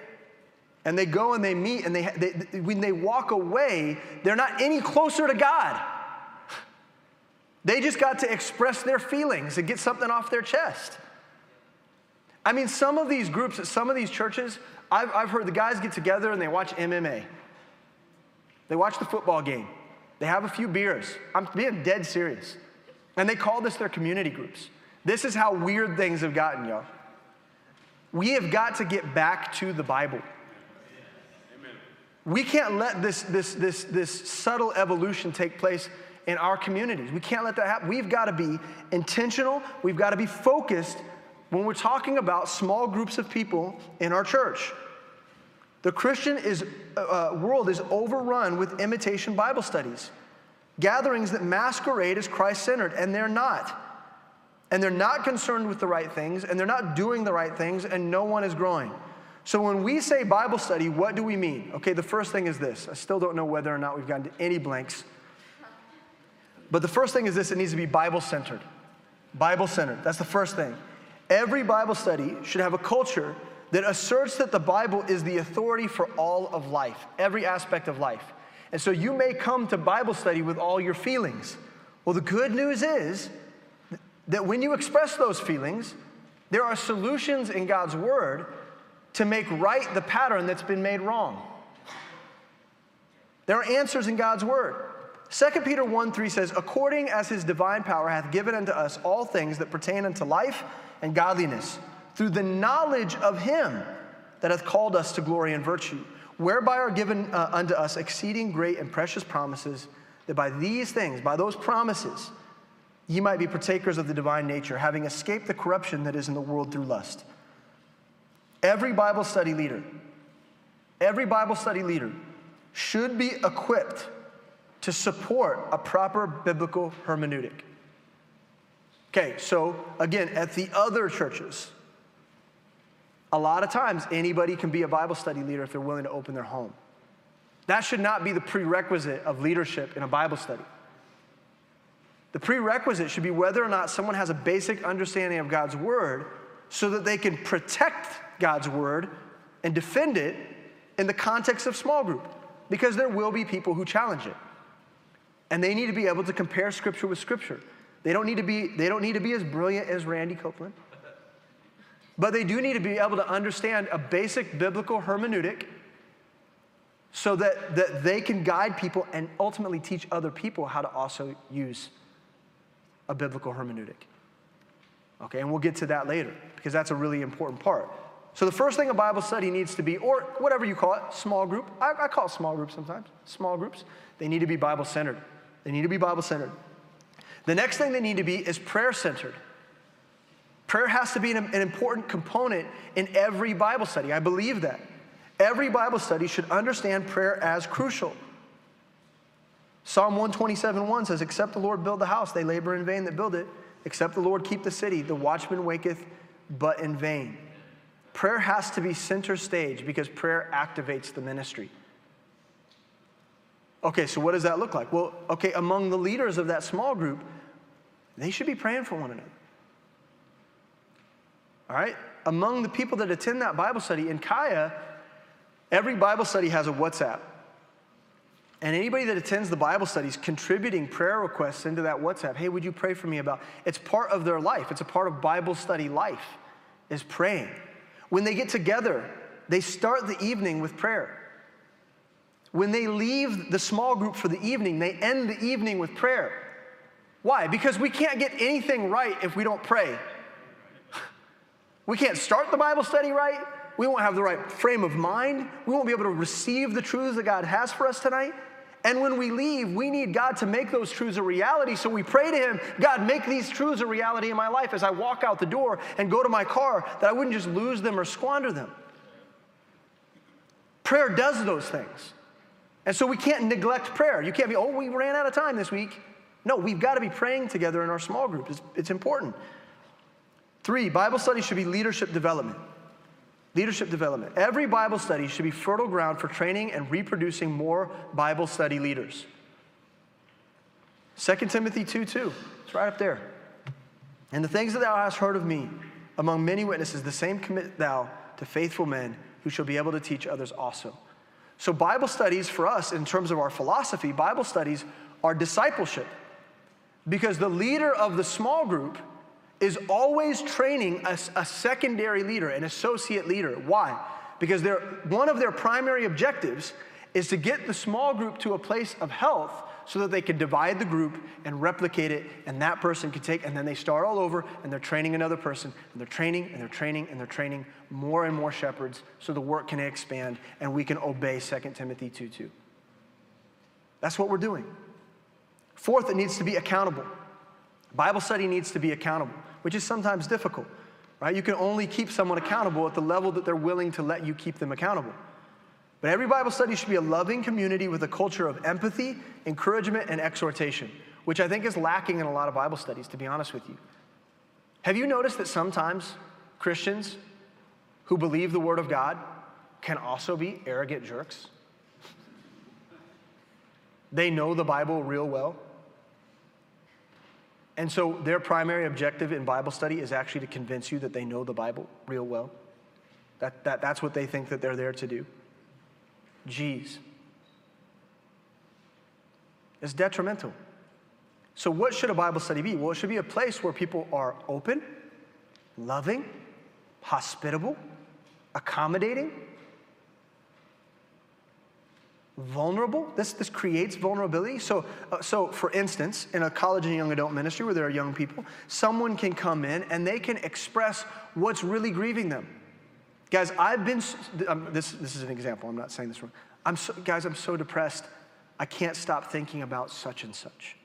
And they go and they meet, and they, they, when they walk away, they're not any closer to God. They just got to express their feelings and get something off their chest. I mean, some of these groups some of these churches, I've, I've heard the guys get together and they watch MMA. They watch the football game. They have a few beers. I'm being dead serious. And they call this their community groups. This is how weird things have gotten, y'all. We have got to get back to the Bible. We can't let this, this, this, this subtle evolution take place in our communities. We can't let that happen. We've got to be intentional, we've got to be focused when we're talking about small groups of people in our church. The Christian is, uh, uh, world is overrun with imitation Bible studies, gatherings that masquerade as Christ centered, and they're not. And they're not concerned with the right things, and they're not doing the right things, and no one is growing. So when we say Bible study, what do we mean? Okay, the first thing is this. I still don't know whether or not we've gotten to any blanks. But the first thing is this it needs to be Bible centered. Bible centered. That's the first thing. Every Bible study should have a culture that asserts that the Bible is the authority for all of life, every aspect of life. And so you may come to Bible study with all your feelings. Well, the good news is that when you express those feelings, there are solutions in God's Word to make right the pattern that's been made wrong. There are answers in God's Word. 2 Peter 1 3 says, According as his divine power hath given unto us all things that pertain unto life and godliness through the knowledge of him that hath called us to glory and virtue, whereby are given uh, unto us exceeding great and precious promises, that by these things, by those promises, ye might be partakers of the divine nature, having escaped the corruption that is in the world through lust. Every Bible study leader, every Bible study leader should be equipped to support a proper biblical hermeneutic. Okay, so again, at the other churches, a lot of times, anybody can be a Bible study leader if they're willing to open their home. That should not be the prerequisite of leadership in a Bible study. The prerequisite should be whether or not someone has a basic understanding of God's word so that they can protect God's word and defend it in the context of small group because there will be people who challenge it. And they need to be able to compare scripture with scripture. They don't need to be, they don't need to be as brilliant as Randy Copeland. But they do need to be able to understand a basic biblical hermeneutic so that, that they can guide people and ultimately teach other people how to also use a biblical hermeneutic. Okay, and we'll get to that later because that's a really important part. So, the first thing a Bible study needs to be, or whatever you call it, small group, I, I call it small groups sometimes, small groups, they need to be Bible centered. They need to be Bible centered. The next thing they need to be is prayer centered. Prayer has to be an, an important component in every Bible study. I believe that. Every Bible study should understand prayer as crucial. Psalm 127 1 says, Except the Lord build the house, they labor in vain that build it. Except the Lord keep the city, the watchman waketh, but in vain. Prayer has to be center stage because prayer activates the ministry. Okay, so what does that look like? Well, okay, among the leaders of that small group, they should be praying for one another. All right? Among the people that attend that Bible study in Kaya, every Bible study has a WhatsApp. And anybody that attends the Bible studies contributing prayer requests into that WhatsApp, hey, would you pray for me about? It's part of their life. It's a part of Bible study life is praying. When they get together, they start the evening with prayer. When they leave the small group for the evening, they end the evening with prayer. Why? Because we can't get anything right if we don't pray. We can't start the Bible study right. We won't have the right frame of mind. We won't be able to receive the truths that God has for us tonight. And when we leave, we need God to make those truths a reality. So we pray to Him, God, make these truths a reality in my life as I walk out the door and go to my car, that I wouldn't just lose them or squander them. Prayer does those things. And so we can't neglect prayer. You can't be, oh, we ran out of time this week. No, we've got to be praying together in our small group. It's, it's important. Three, Bible study should be leadership development. Leadership development. Every Bible study should be fertile ground for training and reproducing more Bible study leaders. 2 Timothy 2 2. It's right up there. And the things that thou hast heard of me among many witnesses, the same commit thou to faithful men who shall be able to teach others also. So, Bible studies for us, in terms of our philosophy, Bible studies are discipleship. Because the leader of the small group is always training a, a secondary leader, an associate leader. Why? Because one of their primary objectives is to get the small group to a place of health so that they can divide the group and replicate it, and that person can take, and then they start all over, and they're training another person, and they're training, and they're training, and they're training more and more shepherds so the work can expand and we can obey 2 Timothy 2 2. That's what we're doing. Fourth, it needs to be accountable. Bible study needs to be accountable, which is sometimes difficult, right? You can only keep someone accountable at the level that they're willing to let you keep them accountable. But every Bible study should be a loving community with a culture of empathy, encouragement, and exhortation, which I think is lacking in a lot of Bible studies, to be honest with you. Have you noticed that sometimes Christians who believe the Word of God can also be arrogant jerks? They know the Bible real well. And so their primary objective in Bible study is actually to convince you that they know the Bible real well. That, that, that's what they think that they're there to do. G's. It's detrimental. So, what should a Bible study be? Well, it should be a place where people are open, loving, hospitable, accommodating, vulnerable. This, this creates vulnerability. So, uh, so, for instance, in a college and young adult ministry where there are young people, someone can come in and they can express what's really grieving them. Guys, I've been, um, this, this is an example, I'm not saying this wrong. I'm so, guys, I'm so depressed, I can't stop thinking about such and such.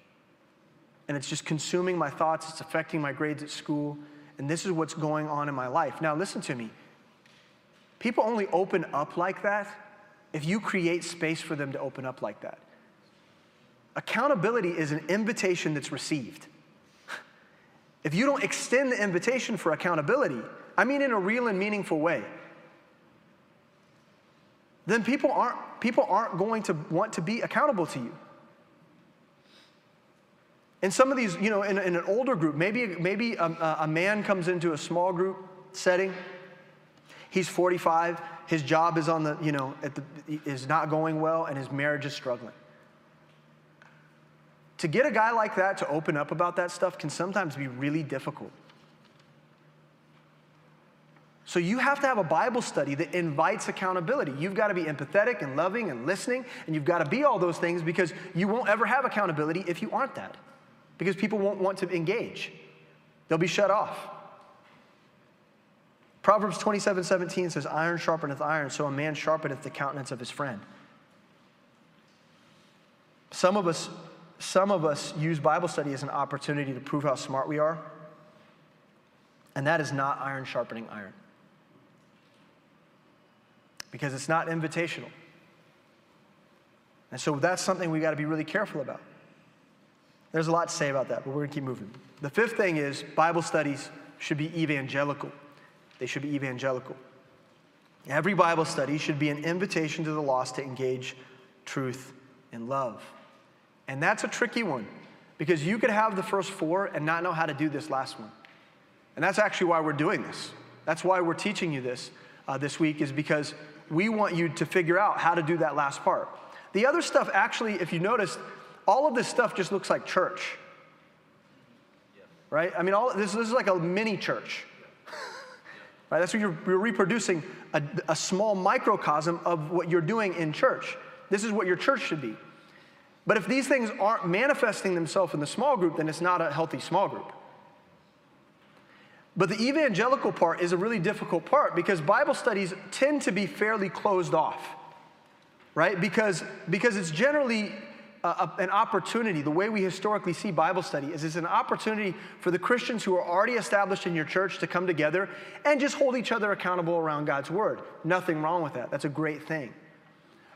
And it's just consuming my thoughts, it's affecting my grades at school, and this is what's going on in my life. Now, listen to me. People only open up like that if you create space for them to open up like that. Accountability is an invitation that's received. If you don't extend the invitation for accountability, I mean in a real and meaningful way, then people aren't, people aren't going to want to be accountable to you. In some of these, you know, in, in an older group, maybe, maybe um, a, a man comes into a small group setting. He's 45. His job is on the, you know, the, is not going well, and his marriage is struggling. To get a guy like that to open up about that stuff can sometimes be really difficult. So you have to have a Bible study that invites accountability. You've got to be empathetic and loving and listening, and you've got to be all those things because you won't ever have accountability if you aren't that. Because people won't want to engage, they'll be shut off. Proverbs 27 17 says, Iron sharpeneth iron, so a man sharpeneth the countenance of his friend. Some of us, some of us use Bible study as an opportunity to prove how smart we are, and that is not iron sharpening iron because it's not invitational. And so that's something we got to be really careful about. There's a lot to say about that, but we're going to keep moving. The fifth thing is Bible studies should be evangelical. They should be evangelical. Every Bible study should be an invitation to the lost to engage truth and love. And that's a tricky one because you could have the first four and not know how to do this last one. And that's actually why we're doing this. That's why we're teaching you this uh, this week, is because we want you to figure out how to do that last part. The other stuff, actually, if you notice, all of this stuff just looks like church. Right? I mean, all, this, this is like a mini church. Right? That's what you're, you're reproducing a, a small microcosm of what you're doing in church. This is what your church should be. But if these things aren't manifesting themselves in the small group, then it's not a healthy small group. But the evangelical part is a really difficult part because Bible studies tend to be fairly closed off, right? Because, because it's generally an opportunity. The way we historically see Bible study is it's an opportunity for the Christians who are already established in your church to come together and just hold each other accountable around God's word. Nothing wrong with that. That's a great thing.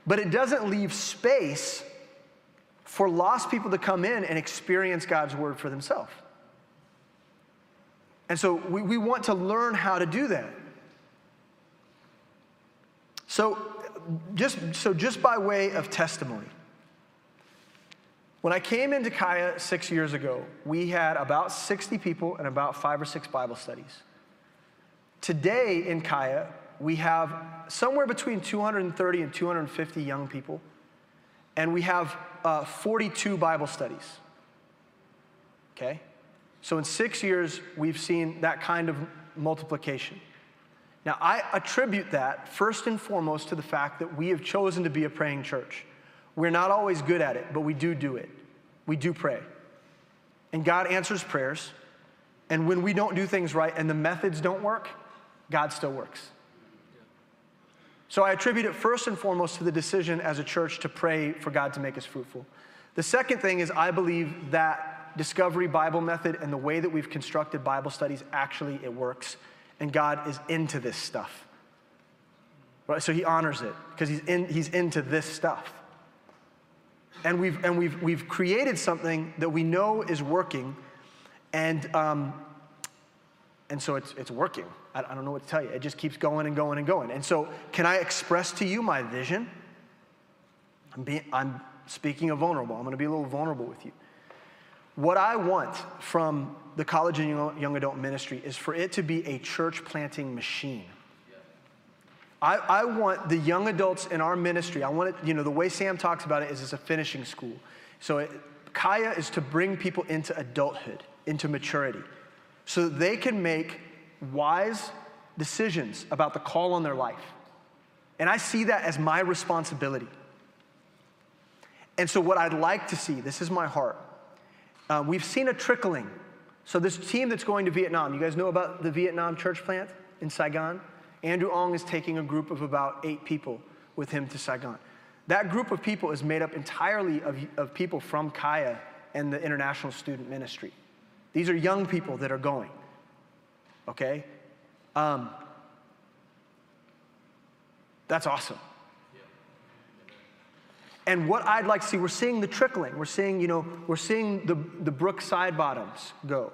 But it doesn't leave space for lost people to come in and experience God's word for themselves. And so we, we want to learn how to do that. So, just, so just by way of testimony, when I came into Kaya six years ago, we had about 60 people and about five or six Bible studies. Today in Kaya, we have somewhere between 230 and 250 young people, and we have uh, 42 Bible studies. Okay? So in six years, we've seen that kind of multiplication. Now, I attribute that first and foremost to the fact that we have chosen to be a praying church. We're not always good at it, but we do do it. We do pray. And God answers prayers. And when we don't do things right and the methods don't work, God still works. So I attribute it first and foremost to the decision as a church to pray for God to make us fruitful. The second thing is I believe that discovery Bible method and the way that we've constructed Bible studies actually it works and God is into this stuff. Right? So he honors it because he's, in, he's into this stuff. And, we've, and we've, we've created something that we know is working, and, um, and so it's, it's working. I, I don't know what to tell you. It just keeps going and going and going. And so, can I express to you my vision? I'm, being, I'm speaking of vulnerable. I'm going to be a little vulnerable with you. What I want from the college and young adult ministry is for it to be a church planting machine. I, I, want the young adults in our ministry, I want it, you know, the way Sam talks about it is it's a finishing school. So it, Kaya is to bring people into adulthood, into maturity, so that they can make wise decisions about the call on their life. And I see that as my responsibility. And so, what I'd like to see, this is my heart, uh, we've seen a trickling. So, this team that's going to Vietnam, you guys know about the Vietnam church plant in Saigon? Andrew Ong is taking a group of about eight people with him to Saigon. That group of people is made up entirely of, of people from Kaya and the International Student Ministry. These are young people that are going, okay? Um, that's awesome. And what I'd like to see, we're seeing the trickling. We're seeing, you know, we're seeing the, the brook side bottoms go.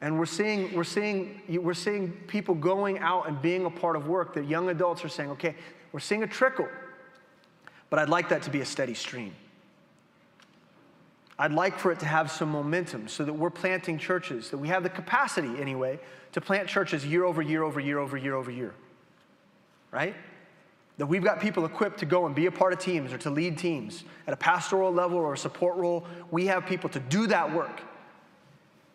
And we're seeing, we're, seeing, we're seeing people going out and being a part of work that young adults are saying, okay, we're seeing a trickle, but I'd like that to be a steady stream. I'd like for it to have some momentum so that we're planting churches, that we have the capacity anyway to plant churches year over year over year over year over year. Right? That we've got people equipped to go and be a part of teams or to lead teams at a pastoral level or a support role. We have people to do that work.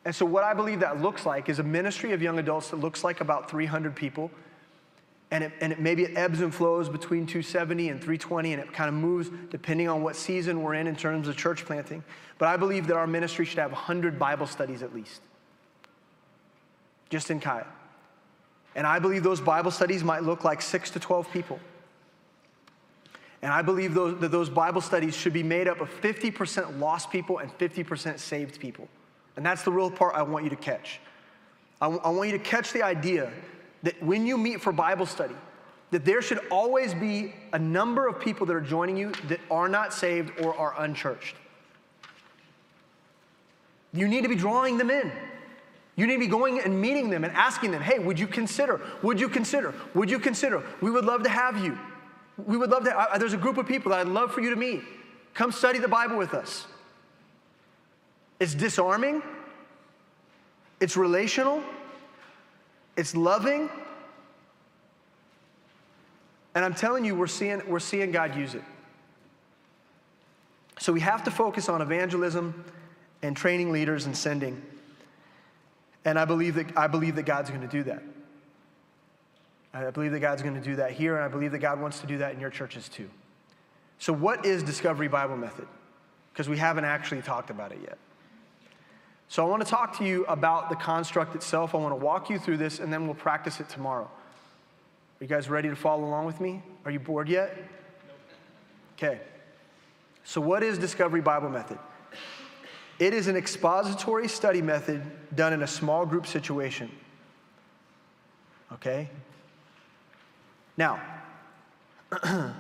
And so, what I believe that looks like is a ministry of young adults that looks like about 300 people. And, it, and it, maybe it ebbs and flows between 270 and 320, and it kind of moves depending on what season we're in in terms of church planting. But I believe that our ministry should have 100 Bible studies at least, just in Kaya. And I believe those Bible studies might look like six to 12 people. And I believe those, that those Bible studies should be made up of 50% lost people and 50% saved people. And that's the real part I want you to catch. I, w- I want you to catch the idea that when you meet for Bible study, that there should always be a number of people that are joining you that are not saved or are unchurched. You need to be drawing them in. You need to be going and meeting them and asking them, hey, would you consider? Would you consider? Would you consider? We would love to have you. We would love to. Uh, there's a group of people that I'd love for you to meet. Come study the Bible with us. It's disarming, it's relational, it's loving. And I'm telling you, we're seeing, we're seeing God use it. So we have to focus on evangelism and training leaders and sending. And I believe that, I believe that God's going to do that. I believe that God's going to do that here, and I believe that God wants to do that in your churches too. So, what is Discovery Bible Method? Because we haven't actually talked about it yet. So I want to talk to you about the construct itself. I want to walk you through this, and then we'll practice it tomorrow. Are you guys ready to follow along with me? Are you bored yet? Okay. So, what is Discovery Bible Method? It is an expository study method done in a small group situation. Okay? Now,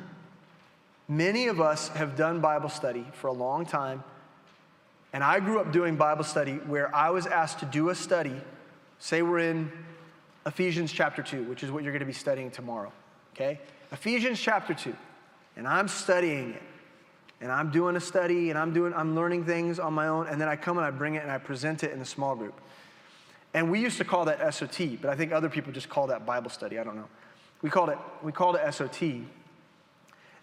many of us have done Bible study for a long time and I grew up doing Bible study where I was asked to do a study. Say we're in Ephesians chapter 2, which is what you're going to be studying tomorrow. okay? Ephesians chapter 2. And I'm studying it. And I'm doing a study and I'm doing I'm learning things on my own and then I come and I bring it and I present it in a small group. And we used to call that SOT, but I think other people just call that Bible study. I don't know. We called it we called it SOT.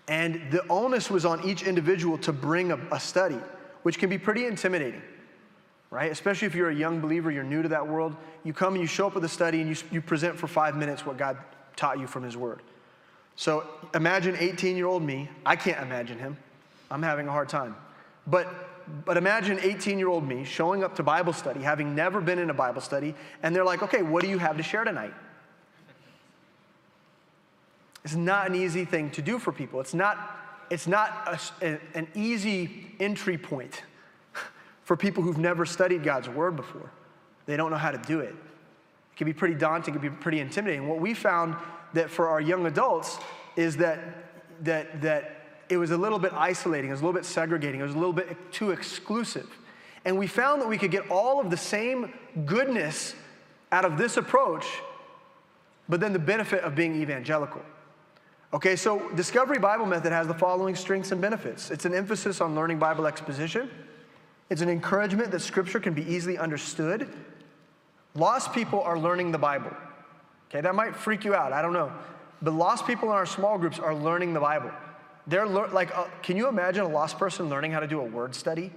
And the onus was on each individual to bring a, a study, which can be pretty intimidating right? Especially if you're a young believer, you're new to that world. You come and you show up with a study and you, you present for five minutes what God taught you from His Word. So imagine 18 year old me. I can't imagine him. I'm having a hard time. But, but imagine 18 year old me showing up to Bible study, having never been in a Bible study, and they're like, okay, what do you have to share tonight? It's not an easy thing to do for people. It's not, it's not a, an easy entry point for people who've never studied God's word before. They don't know how to do it. It can be pretty daunting, it can be pretty intimidating. What we found that for our young adults is that, that, that it was a little bit isolating, it was a little bit segregating, it was a little bit too exclusive. And we found that we could get all of the same goodness out of this approach, but then the benefit of being evangelical. Okay, so Discovery Bible Method has the following strengths and benefits it's an emphasis on learning Bible exposition. It's an encouragement that Scripture can be easily understood. Lost people are learning the Bible. Okay, that might freak you out. I don't know. But lost people in our small groups are learning the Bible. They're lear- like, uh, can you imagine a lost person learning how to do a word study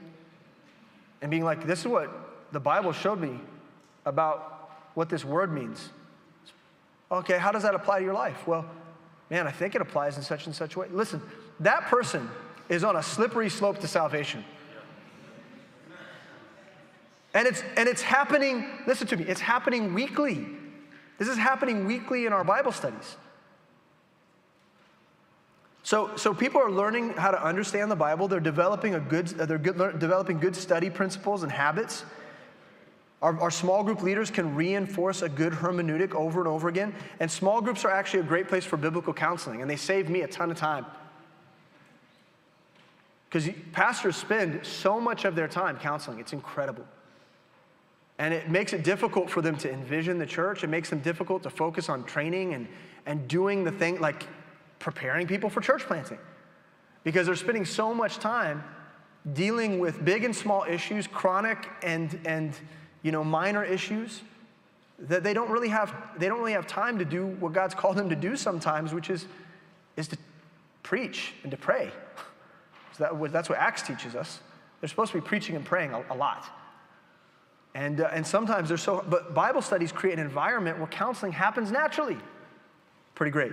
and being like, this is what the Bible showed me about what this word means? Okay, how does that apply to your life? Well, man, I think it applies in such and such way. Listen, that person is on a slippery slope to salvation. And it's, and it's happening, listen to me, it's happening weekly. This is happening weekly in our Bible studies. So, so people are learning how to understand the Bible. They're developing a good, they're good, developing good study principles and habits. Our, our small group leaders can reinforce a good hermeneutic over and over again. And small groups are actually a great place for biblical counseling, and they save me a ton of time. Because pastors spend so much of their time counseling, it's incredible. And it makes it difficult for them to envision the church. It makes them difficult to focus on training and, and doing the thing, like preparing people for church planting. Because they're spending so much time dealing with big and small issues, chronic and, and you know, minor issues, that they don't really have, they don't really have time to do what God's called them to do sometimes, which is, is to preach and to pray. So that, that's what Acts teaches us. They're supposed to be preaching and praying a, a lot. And, uh, and sometimes they're so, but Bible studies create an environment where counseling happens naturally. Pretty great.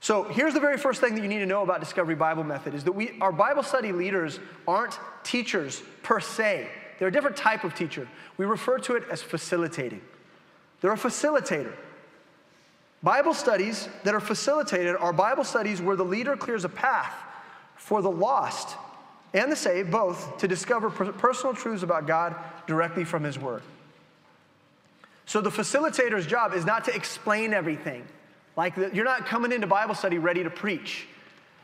So here's the very first thing that you need to know about Discovery Bible Method is that we, our Bible study leaders aren't teachers per se. They're a different type of teacher. We refer to it as facilitating. They're a facilitator. Bible studies that are facilitated are Bible studies where the leader clears a path for the lost and the saved both to discover personal truths about God directly from His Word. So the facilitator's job is not to explain everything. Like the, you're not coming into Bible study ready to preach.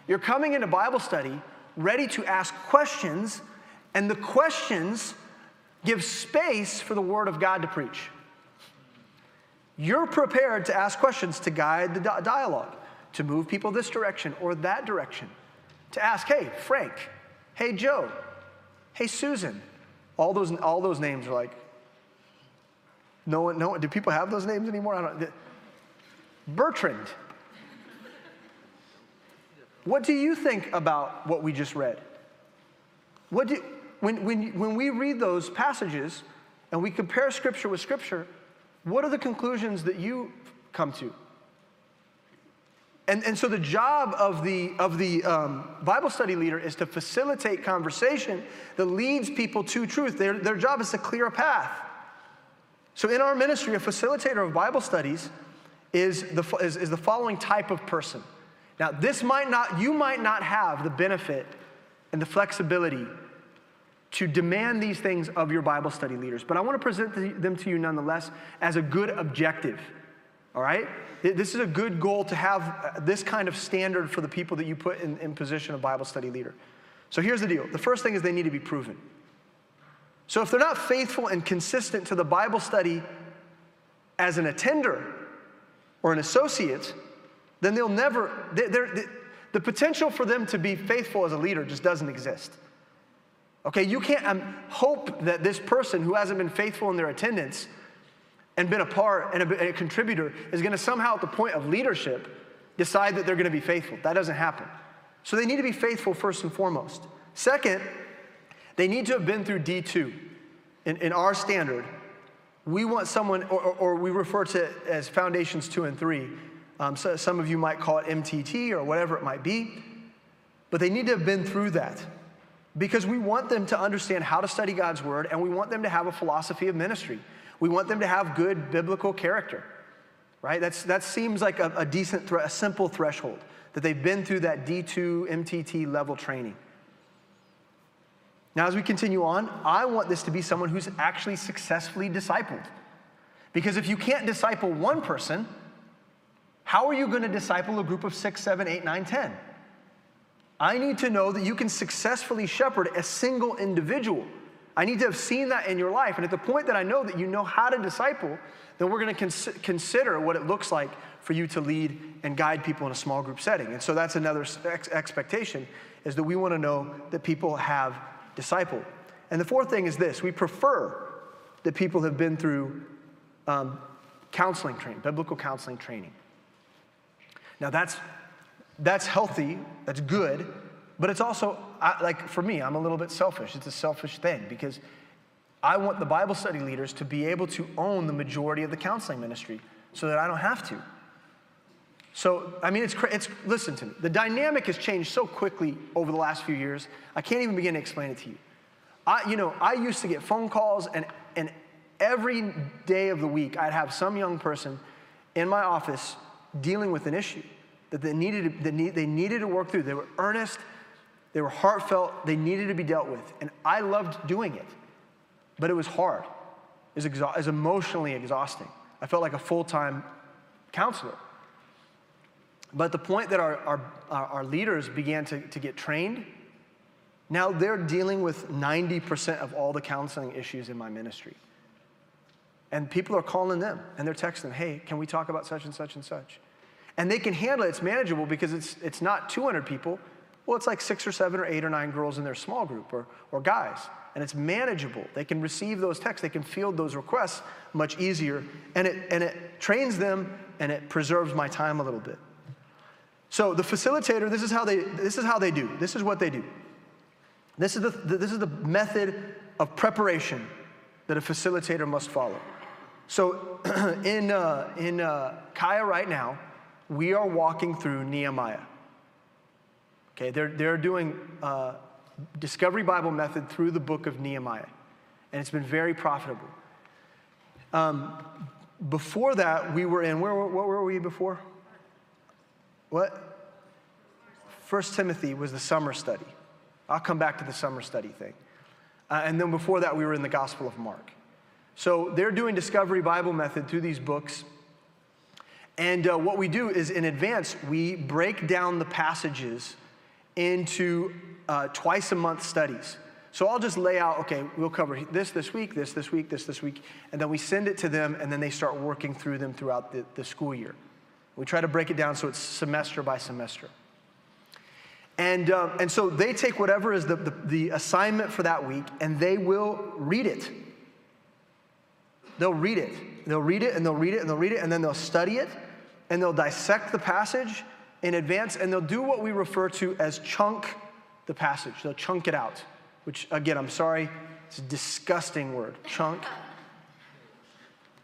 You're coming into Bible study ready to ask questions, and the questions give space for the Word of God to preach. You're prepared to ask questions to guide the dialogue, to move people this direction or that direction, to ask, hey, Frank, Hey, Joe. Hey, Susan. All those, all those names are like, no one, no one, do people have those names anymore? I don't, Bertrand. What do you think about what we just read? What do, when, when, when we read those passages and we compare Scripture with Scripture, what are the conclusions that you come to? And, and so the job of the, of the um, Bible study leader is to facilitate conversation that leads people to truth. Their, their job is to clear a path. So in our ministry, a facilitator of Bible studies is the, is, is the following type of person. Now, this might not, you might not have the benefit and the flexibility to demand these things of your Bible study leaders, but I want to present them to you nonetheless as a good objective. All right? This is a good goal to have uh, this kind of standard for the people that you put in, in position of Bible study leader. So here's the deal the first thing is they need to be proven. So if they're not faithful and consistent to the Bible study as an attender or an associate, then they'll never, they're, they're, the potential for them to be faithful as a leader just doesn't exist. Okay, you can't um, hope that this person who hasn't been faithful in their attendance and been a part and a, a contributor is going to somehow, at the point of leadership, decide that they're going to be faithful. That doesn't happen. So they need to be faithful first and foremost. Second, they need to have been through D2. In, in our standard, we want someone, or, or, we refer to it as foundations two and three. Um, so some of you might call it MTT or whatever it might be, but they need to have been through that because we want them to understand how to study God's word and we want them to have a philosophy of ministry. We want them to have good biblical character, right? That's, that seems like a, a decent, a simple threshold that they've been through that D2 MTT level training. Now, as we continue on, I want this to be someone who's actually successfully discipled. Because if you can't disciple one person, how are you going to disciple a group of six, seven, eight, nine, ten? I need to know that you can successfully shepherd a single individual. I need to have seen that in your life. And at the point that I know that you know how to disciple, then we're going to cons- consider what it looks like for you to lead and guide people in a small group setting. And so that's another ex- expectation is that we want to know that people have discipled. And the fourth thing is this we prefer that people have been through um, counseling training, biblical counseling training. Now, that's, that's healthy, that's good, but it's also, I, like for me, I'm a little bit selfish. It's a selfish thing because I want the Bible study leaders to be able to own the majority of the counseling ministry so that I don't have to. So, I mean, it's, it's, listen to me. The dynamic has changed so quickly over the last few years, I can't even begin to explain it to you. I, you know, I used to get phone calls, and, and every day of the week, I'd have some young person in my office dealing with an issue that they needed, to, need, they needed to work through. They were earnest, they were heartfelt, they needed to be dealt with. And I loved doing it, but it was hard. It was, exa- it was emotionally exhausting. I felt like a full time counselor. But the point that our, our, our leaders began to, to get trained, now they're dealing with 90% of all the counseling issues in my ministry. And people are calling them and they're texting hey, can we talk about such and such and such? And they can handle it, it's manageable because it's, it's not 200 people. Well, it's like six or seven or eight or nine girls in their small group or, or guys. And it's manageable. They can receive those texts, they can field those requests much easier. And it, and it trains them and it preserves my time a little bit. So the facilitator, this is how they, this is how they do. This is what they do. This is the, this is the method of preparation that a facilitator must follow. So in, uh, in uh, Kaya right now, we are walking through Nehemiah. Okay, they're, they're doing uh, Discovery Bible method through the book of Nehemiah, and it's been very profitable. Um, before that, we were in, where, what were we before? What? First Timothy was the summer study. I'll come back to the summer study thing. Uh, and then before that, we were in the Gospel of Mark. So they're doing Discovery Bible Method through these books. And uh, what we do is in advance, we break down the passages into uh, twice a month studies. So I'll just lay out, okay, we'll cover this this week, this this week, this this week, and then we send it to them, and then they start working through them throughout the, the school year. We try to break it down so it's semester by semester. And, um, and so they take whatever is the, the, the assignment for that week and they will read it. They'll read it. They'll read it and they'll read it and they'll read it and then they'll study it and they'll dissect the passage in advance and they'll do what we refer to as chunk the passage. They'll chunk it out, which again, I'm sorry, it's a disgusting word, chunk.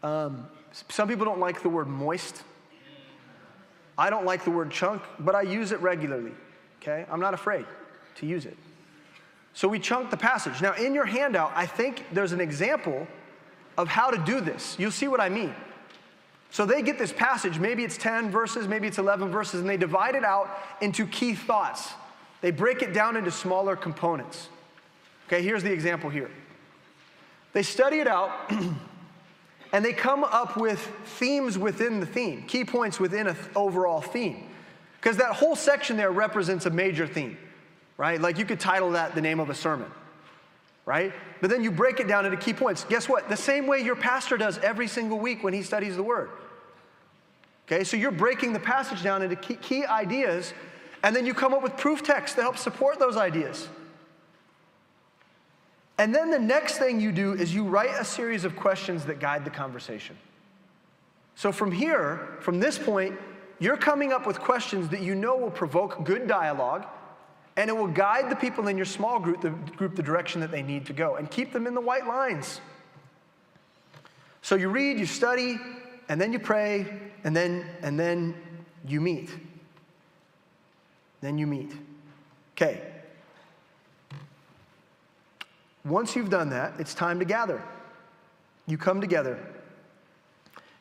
Um, some people don't like the word moist. I don't like the word chunk, but I use it regularly, okay? I'm not afraid to use it. So we chunk the passage. Now, in your handout, I think there's an example of how to do this. You'll see what I mean. So they get this passage, maybe it's 10 verses, maybe it's 11 verses, and they divide it out into key thoughts. They break it down into smaller components. Okay, here's the example here. They study it out and they come up with themes within the theme, key points within an overall theme. Because that whole section there represents a major theme, right? Like you could title that the name of a sermon, right? But then you break it down into key points. Guess what? The same way your pastor does every single week when he studies the word. Okay, so you're breaking the passage down into key, key ideas, and then you come up with proof text to help support those ideas. And then the next thing you do is you write a series of questions that guide the conversation. So from here, from this point, you're coming up with questions that you know will provoke good dialogue and it will guide the people in your small group the, group the direction that they need to go and keep them in the white lines. So you read, you study, and then you pray, and then and then you meet. Then you meet. Okay. Once you've done that, it's time to gather. You come together.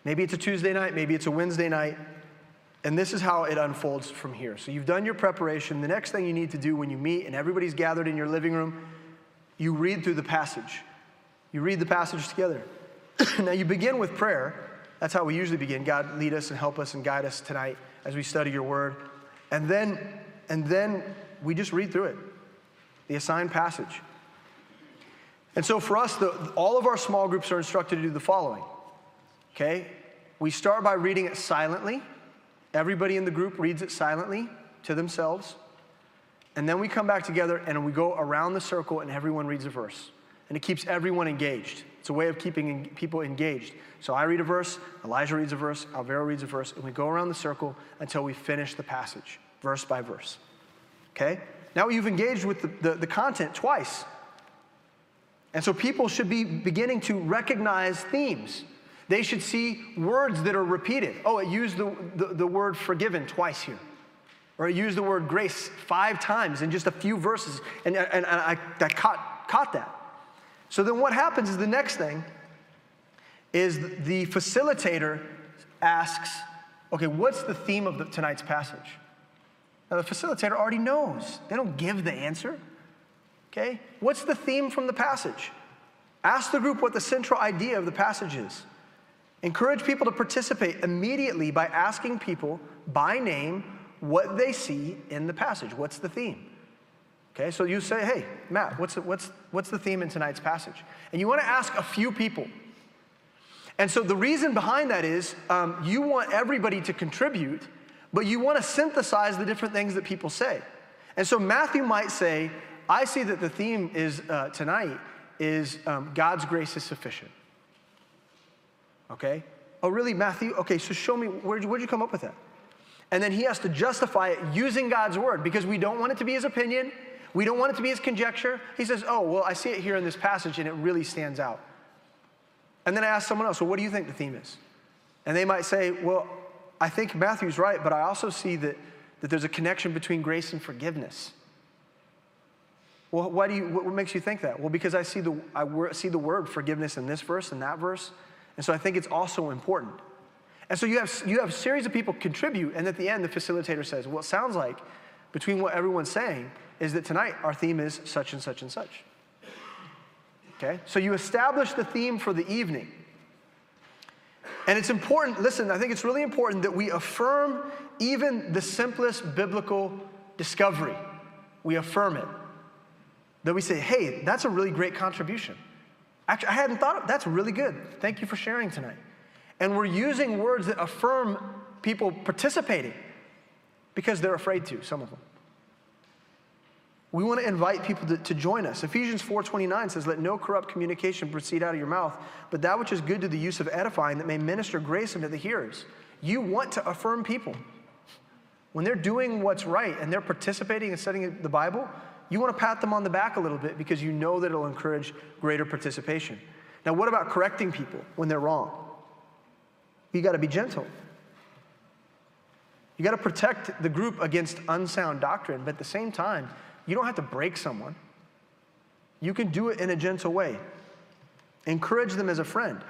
Maybe it's a Tuesday night, maybe it's a Wednesday night. And this is how it unfolds from here. So you've done your preparation. The next thing you need to do when you meet and everybody's gathered in your living room, you read through the passage. You read the passage together. now you begin with prayer. That's how we usually begin. God, lead us and help us and guide us tonight as we study your word. And then, and then we just read through it, the assigned passage. And so for us, the, all of our small groups are instructed to do the following. Okay? We start by reading it silently. Everybody in the group reads it silently to themselves. And then we come back together and we go around the circle and everyone reads a verse. And it keeps everyone engaged. It's a way of keeping people engaged. So I read a verse, Elijah reads a verse, Alvaro reads a verse, and we go around the circle until we finish the passage, verse by verse. Okay? Now you've engaged with the, the, the content twice. And so people should be beginning to recognize themes. They should see words that are repeated. Oh, it used the, the, the, word forgiven twice here. Or it used the word grace five times in just a few verses. And, and, and I, I caught, caught that. So then what happens is the next thing is the facilitator asks, okay, what's the theme of the, tonight's passage? Now, the facilitator already knows. They don't give the answer. Okay? What's the theme from the passage? Ask the group what the central idea of the passage is. Encourage people to participate immediately by asking people by name what they see in the passage. What's the theme? Okay, so you say, hey, Matt, what's the, what's, what's the theme in tonight's passage? And you want to ask a few people. And so the reason behind that is um, you want everybody to contribute, but you want to synthesize the different things that people say. And so Matthew might say, I see that the theme is uh, tonight is um, God's grace is sufficient. Okay? Oh, really, Matthew? Okay, so show me, where'd you, where'd you come up with that? And then he has to justify it using God's word because we don't want it to be his opinion. We don't want it to be his conjecture. He says, Oh, well, I see it here in this passage and it really stands out. And then I ask someone else, Well, what do you think the theme is? And they might say, Well, I think Matthew's right, but I also see that, that there's a connection between grace and forgiveness. Well, why do you, what makes you think that? Well, because I see the, I see the word forgiveness in this verse and that verse. And so I think it's also important. And so you have, you have a series of people contribute, and at the end, the facilitator says, Well, it sounds like between what everyone's saying is that tonight our theme is such and such and such. Okay? So you establish the theme for the evening. And it's important, listen, I think it's really important that we affirm even the simplest biblical discovery. We affirm it. That we say, hey, that's a really great contribution. Actually, I hadn't thought of that's really good. Thank you for sharing tonight. And we're using words that affirm people participating because they're afraid to, some of them. We want to invite people to, to join us. Ephesians 4:29 says, Let no corrupt communication proceed out of your mouth, but that which is good to the use of edifying, that may minister grace unto the hearers. You want to affirm people. When they're doing what's right and they're participating in studying the Bible, you want to pat them on the back a little bit because you know that it'll encourage greater participation. Now, what about correcting people when they're wrong? You got to be gentle. You got to protect the group against unsound doctrine, but at the same time, you don't have to break someone. You can do it in a gentle way. Encourage them as a friend.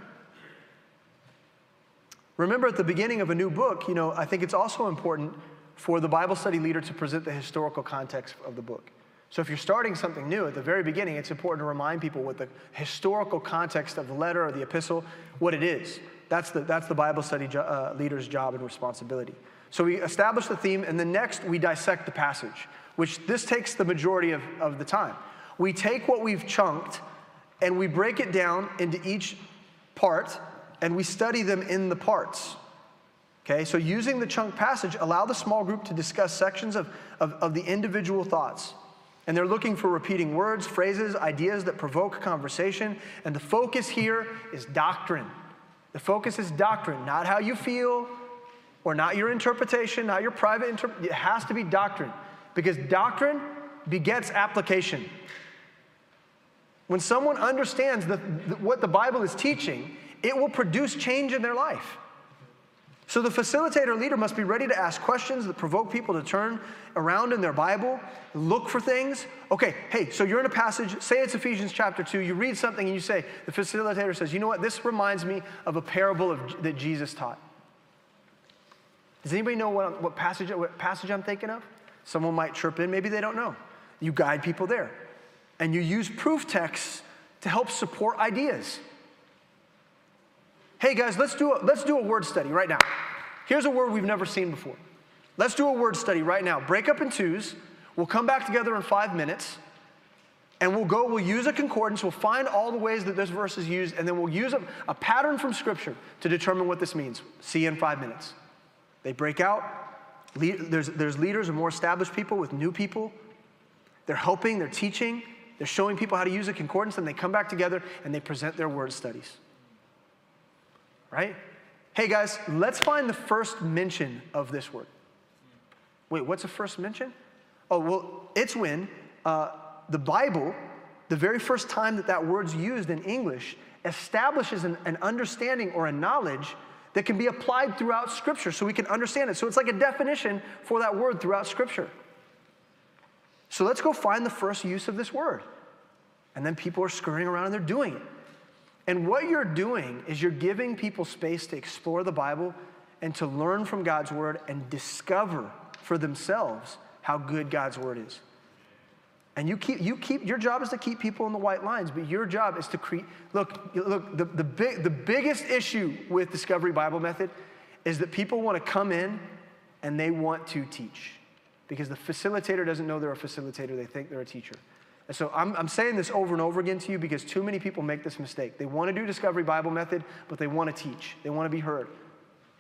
Remember at the beginning of a new book, you know, I think it's also important for the Bible study leader to present the historical context of the book. So if you're starting something new at the very beginning, it's important to remind people what the historical context of the letter or the epistle, what it is. That's the, that's the Bible study jo- uh, leader's job and responsibility. So we establish the theme, and then next we dissect the passage, which this takes the majority of, of the time. We take what we've chunked and we break it down into each part, and we study them in the parts. Okay, so using the chunk passage, allow the small group to discuss sections of, of, of the individual thoughts. And they're looking for repeating words, phrases, ideas that provoke conversation. And the focus here is doctrine. The focus is doctrine, not how you feel or not your interpretation, not your private interpretation. It has to be doctrine because doctrine begets application. When someone understands the, the, what the Bible is teaching, it will produce change in their life. So the facilitator leader must be ready to ask questions that provoke people to turn around in their Bible, look for things. Okay, hey, so you're in a passage, say it's Ephesians chapter 2, you read something and you say, the facilitator says, you know what, this reminds me of a parable of, that Jesus taught. Does anybody know what, what, passage, what passage I'm thinking of? Someone might chirp in, maybe they don't know. You guide people there. And you use proof texts to help support ideas. Hey guys, let's do, a, let's do a word study right now. Here's a word we've never seen before. Let's do a word study right now. Break up in twos. We'll come back together in five minutes. And we'll go, we'll use a concordance, we'll find all the ways that this verse is used, and then we'll use a, a pattern from Scripture to determine what this means. See you in five minutes. They break out. there's, there's leaders and more established people with new people. They're helping, they're teaching, they're showing people how to use a concordance, and they come back together and they present their word studies right? Hey guys, let's find the first mention of this word. Wait, what's the first mention? Oh, well, it's when uh, the Bible, the very first time that that word's used in English, establishes an, an understanding or a knowledge that can be applied throughout Scripture so we can understand it. So it's like a definition for that word throughout Scripture. So let's go find the first use of this word. And then people are scurrying around and they're doing it. And what you're doing is you're giving people space to explore the Bible and to learn from God's word and discover for themselves how good God's word is. And you keep, you keep, your job is to keep people in the white lines, but your job is to create. Look, look, the, the, big, the biggest issue with Discovery Bible Method is that people want to come in and they want to teach because the facilitator doesn't know they're a facilitator, they think they're a teacher. So I'm, I'm saying this over and over again to you because too many people make this mistake. They want to do Discovery Bible Method, but they want to teach. They want to be heard.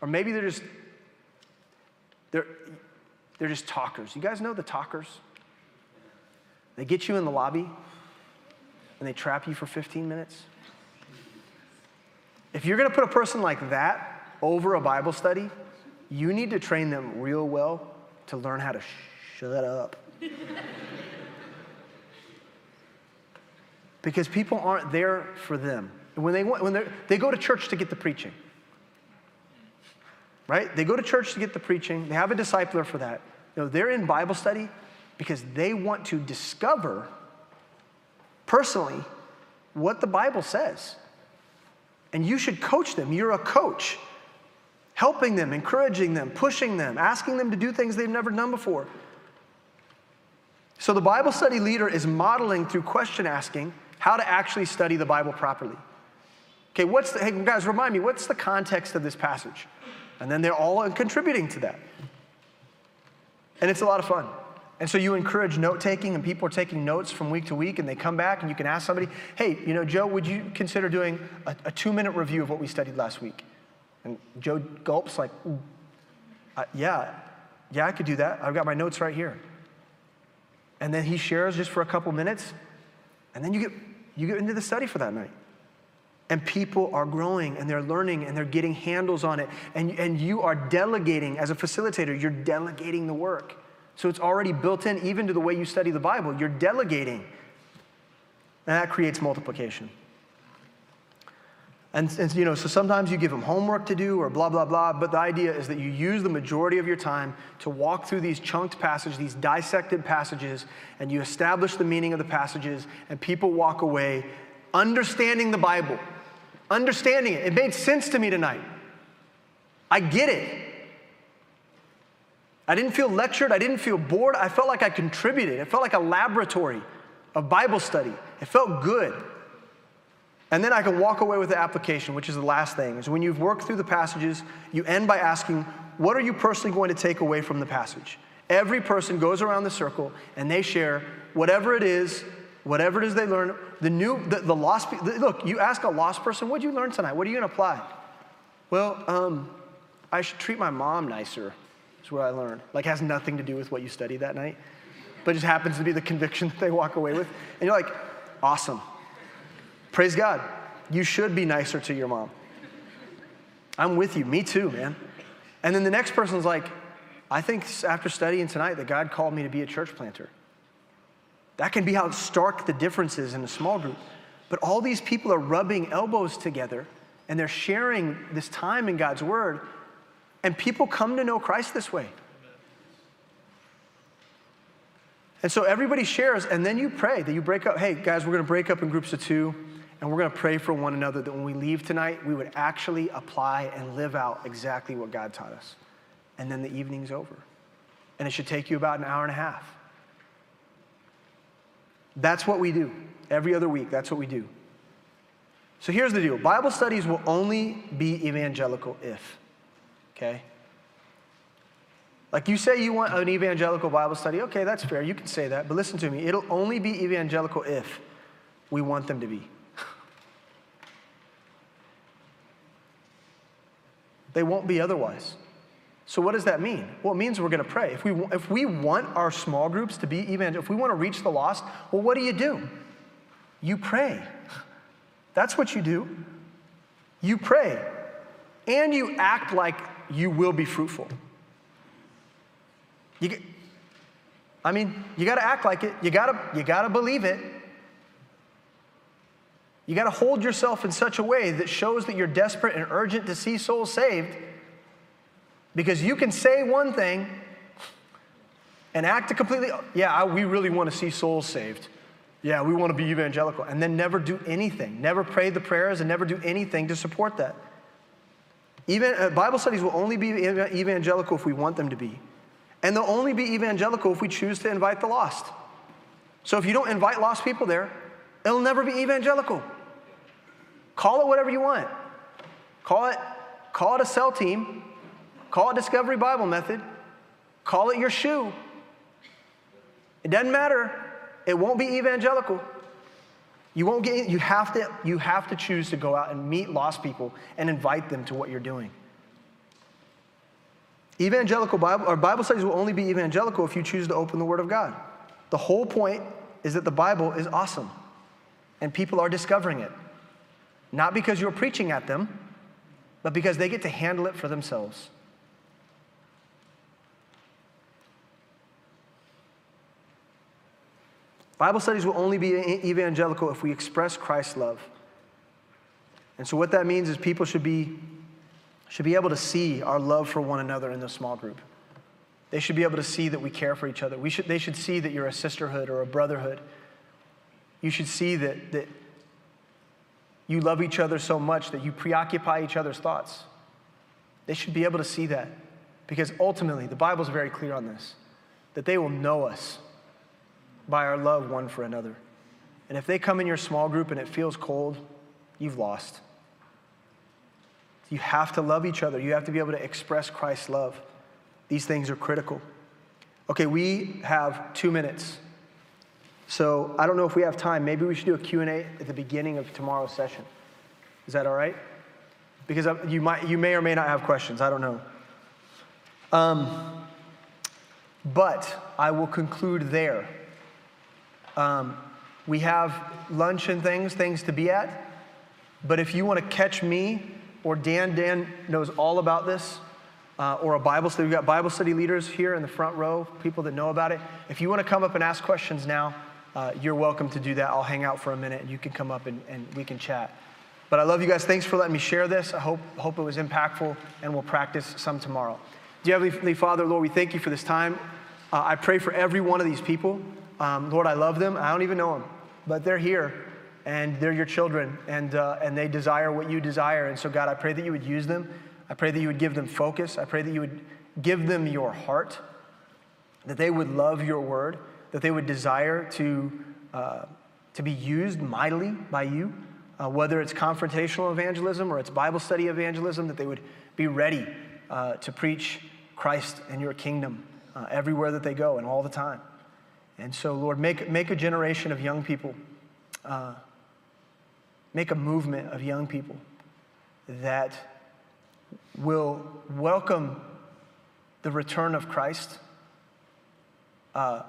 Or maybe they're just, they're, they're just talkers. You guys know the talkers? They get you in the lobby and they trap you for 15 minutes. If you're going to put a person like that over a Bible study, you need to train them real well to learn how to shut up. Because people aren't there for them. When they, when they go to church to get the preaching, right? They go to church to get the preaching. They have a discipler for that. You know, they're in Bible study because they want to discover personally what the Bible says. And you should coach them. You're a coach, helping them, encouraging them, pushing them, asking them to do things they've never done before. So the Bible study leader is modeling through question asking how to actually study the Bible properly. Okay, what's the, hey guys, remind me, what's the context of this passage? And then they're all contributing to that. And it's a lot of fun. And so you encourage note taking, and people are taking notes from week to week, and they come back, and you can ask somebody, hey, you know, Joe, would you consider doing a, a two minute review of what we studied last week? And Joe gulps, like, uh, yeah, yeah, I could do that. I've got my notes right here. And then he shares just for a couple minutes, and then you get you get into the study for that night. And people are growing and they're learning and they're getting handles on it. And, and you are delegating, as a facilitator, you're delegating the work. So it's already built in even to the way you study the Bible. You're delegating. And that creates multiplication. And, and, you know, so sometimes you give them homework to do or blah, blah, blah, but the idea is that you use the majority of your time to walk through these chunked passages, these dissected passages, and you establish the meaning of the passages, and people walk away understanding the Bible, understanding it. It made sense to me tonight. I get it. I didn't feel lectured, I didn't feel bored, I felt like I contributed. It felt like a laboratory of Bible study. It felt good. And then I can walk away with the application, which is the last thing. Is when you've worked through the passages, you end by asking, what are you personally going to take away from the passage? Every person goes around the circle and they share whatever it is, whatever it is they learn. The new, the, the lost, look, you ask a lost person, what did you learn tonight? What are you going to apply? Well, um, I should treat my mom nicer, is what I learned. Like, has nothing to do with what you studied that night, but just happens to be the conviction that they walk away with. And you're like, awesome. Praise God. You should be nicer to your mom. I'm with you. Me too, man. And then the next person's like, I think after studying tonight that God called me to be a church planter. That can be how stark the difference is in a small group. But all these people are rubbing elbows together and they're sharing this time in God's Word, and people come to know Christ this way. And so everybody shares, and then you pray that you break up. Hey, guys, we're going to break up in groups of two, and we're going to pray for one another that when we leave tonight, we would actually apply and live out exactly what God taught us. And then the evening's over. And it should take you about an hour and a half. That's what we do. Every other week, that's what we do. So here's the deal Bible studies will only be evangelical if, okay? Like you say you want an evangelical Bible study, okay, that's fair. You can say that. But listen to me, it'll only be evangelical if we want them to be. They won't be otherwise. So, what does that mean? Well, it means we're going to pray. If we, if we want our small groups to be evangelical, if we want to reach the lost, well, what do you do? You pray. That's what you do. You pray. And you act like you will be fruitful. You get, I mean, you got to act like it. You got to you got to believe it. You got to hold yourself in such a way that shows that you're desperate and urgent to see souls saved. Because you can say one thing and act completely, yeah, we really want to see souls saved. Yeah, we want to be evangelical. And then never do anything, never pray the prayers, and never do anything to support that. Even uh, Bible studies will only be evangelical if we want them to be. And they'll only be evangelical if we choose to invite the lost. So if you don't invite lost people there, it'll never be evangelical. Call it whatever you want. Call it, call it a cell team. Call it Discovery Bible Method. Call it your shoe. It doesn't matter. It won't be evangelical. You won't get you have to you have to choose to go out and meet lost people and invite them to what you're doing. Evangelical Bible or Bible studies will only be evangelical if you choose to open the Word of God. The whole point is that the Bible is awesome and people are discovering it. Not because you're preaching at them, but because they get to handle it for themselves. Bible studies will only be evangelical if we express Christ's love. And so, what that means is people should be should be able to see our love for one another in the small group. They should be able to see that we care for each other. We should, they should see that you're a sisterhood or a brotherhood. You should see that, that you love each other so much that you preoccupy each other's thoughts. They should be able to see that because ultimately, the Bible's very clear on this that they will know us by our love one for another. And if they come in your small group and it feels cold, you've lost. You have to love each other. You have to be able to express Christ's love. These things are critical. Okay, we have two minutes. So I don't know if we have time. Maybe we should do a Q&A at the beginning of tomorrow's session. Is that all right? Because you, might, you may or may not have questions. I don't know. Um, but I will conclude there. Um, we have lunch and things, things to be at. But if you want to catch me or Dan, Dan knows all about this, uh, or a Bible study. We've got Bible study leaders here in the front row, people that know about it. If you want to come up and ask questions now, uh, you're welcome to do that. I'll hang out for a minute and you can come up and, and we can chat. But I love you guys. Thanks for letting me share this. I hope, hope it was impactful and we'll practice some tomorrow. Dear Heavenly Father, Lord, we thank you for this time. Uh, I pray for every one of these people. Um, Lord, I love them. I don't even know them, but they're here and they're your children, and, uh, and they desire what you desire. And so, God, I pray that you would use them. I pray that you would give them focus. I pray that you would give them your heart, that they would love your word, that they would desire to, uh, to be used mightily by you, uh, whether it's confrontational evangelism or it's Bible study evangelism, that they would be ready uh, to preach Christ and your kingdom uh, everywhere that they go and all the time. And so, Lord, make, make a generation of young people uh, make a movement of young people that will welcome the return of Christ uh,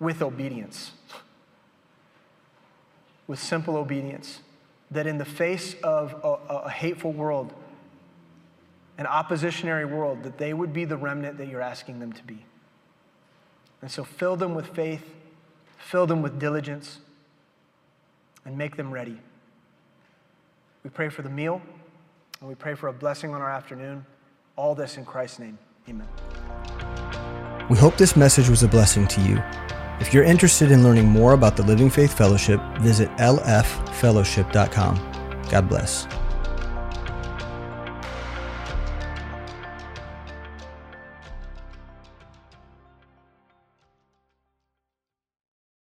with obedience, with simple obedience. That in the face of a, a hateful world, an oppositionary world, that they would be the remnant that you're asking them to be. And so fill them with faith, fill them with diligence, and make them ready. We pray for the meal, and we pray for a blessing on our afternoon. All this in Christ's name. Amen. We hope this message was a blessing to you. If you're interested in learning more about the Living Faith Fellowship, visit lffellowship.com. God bless.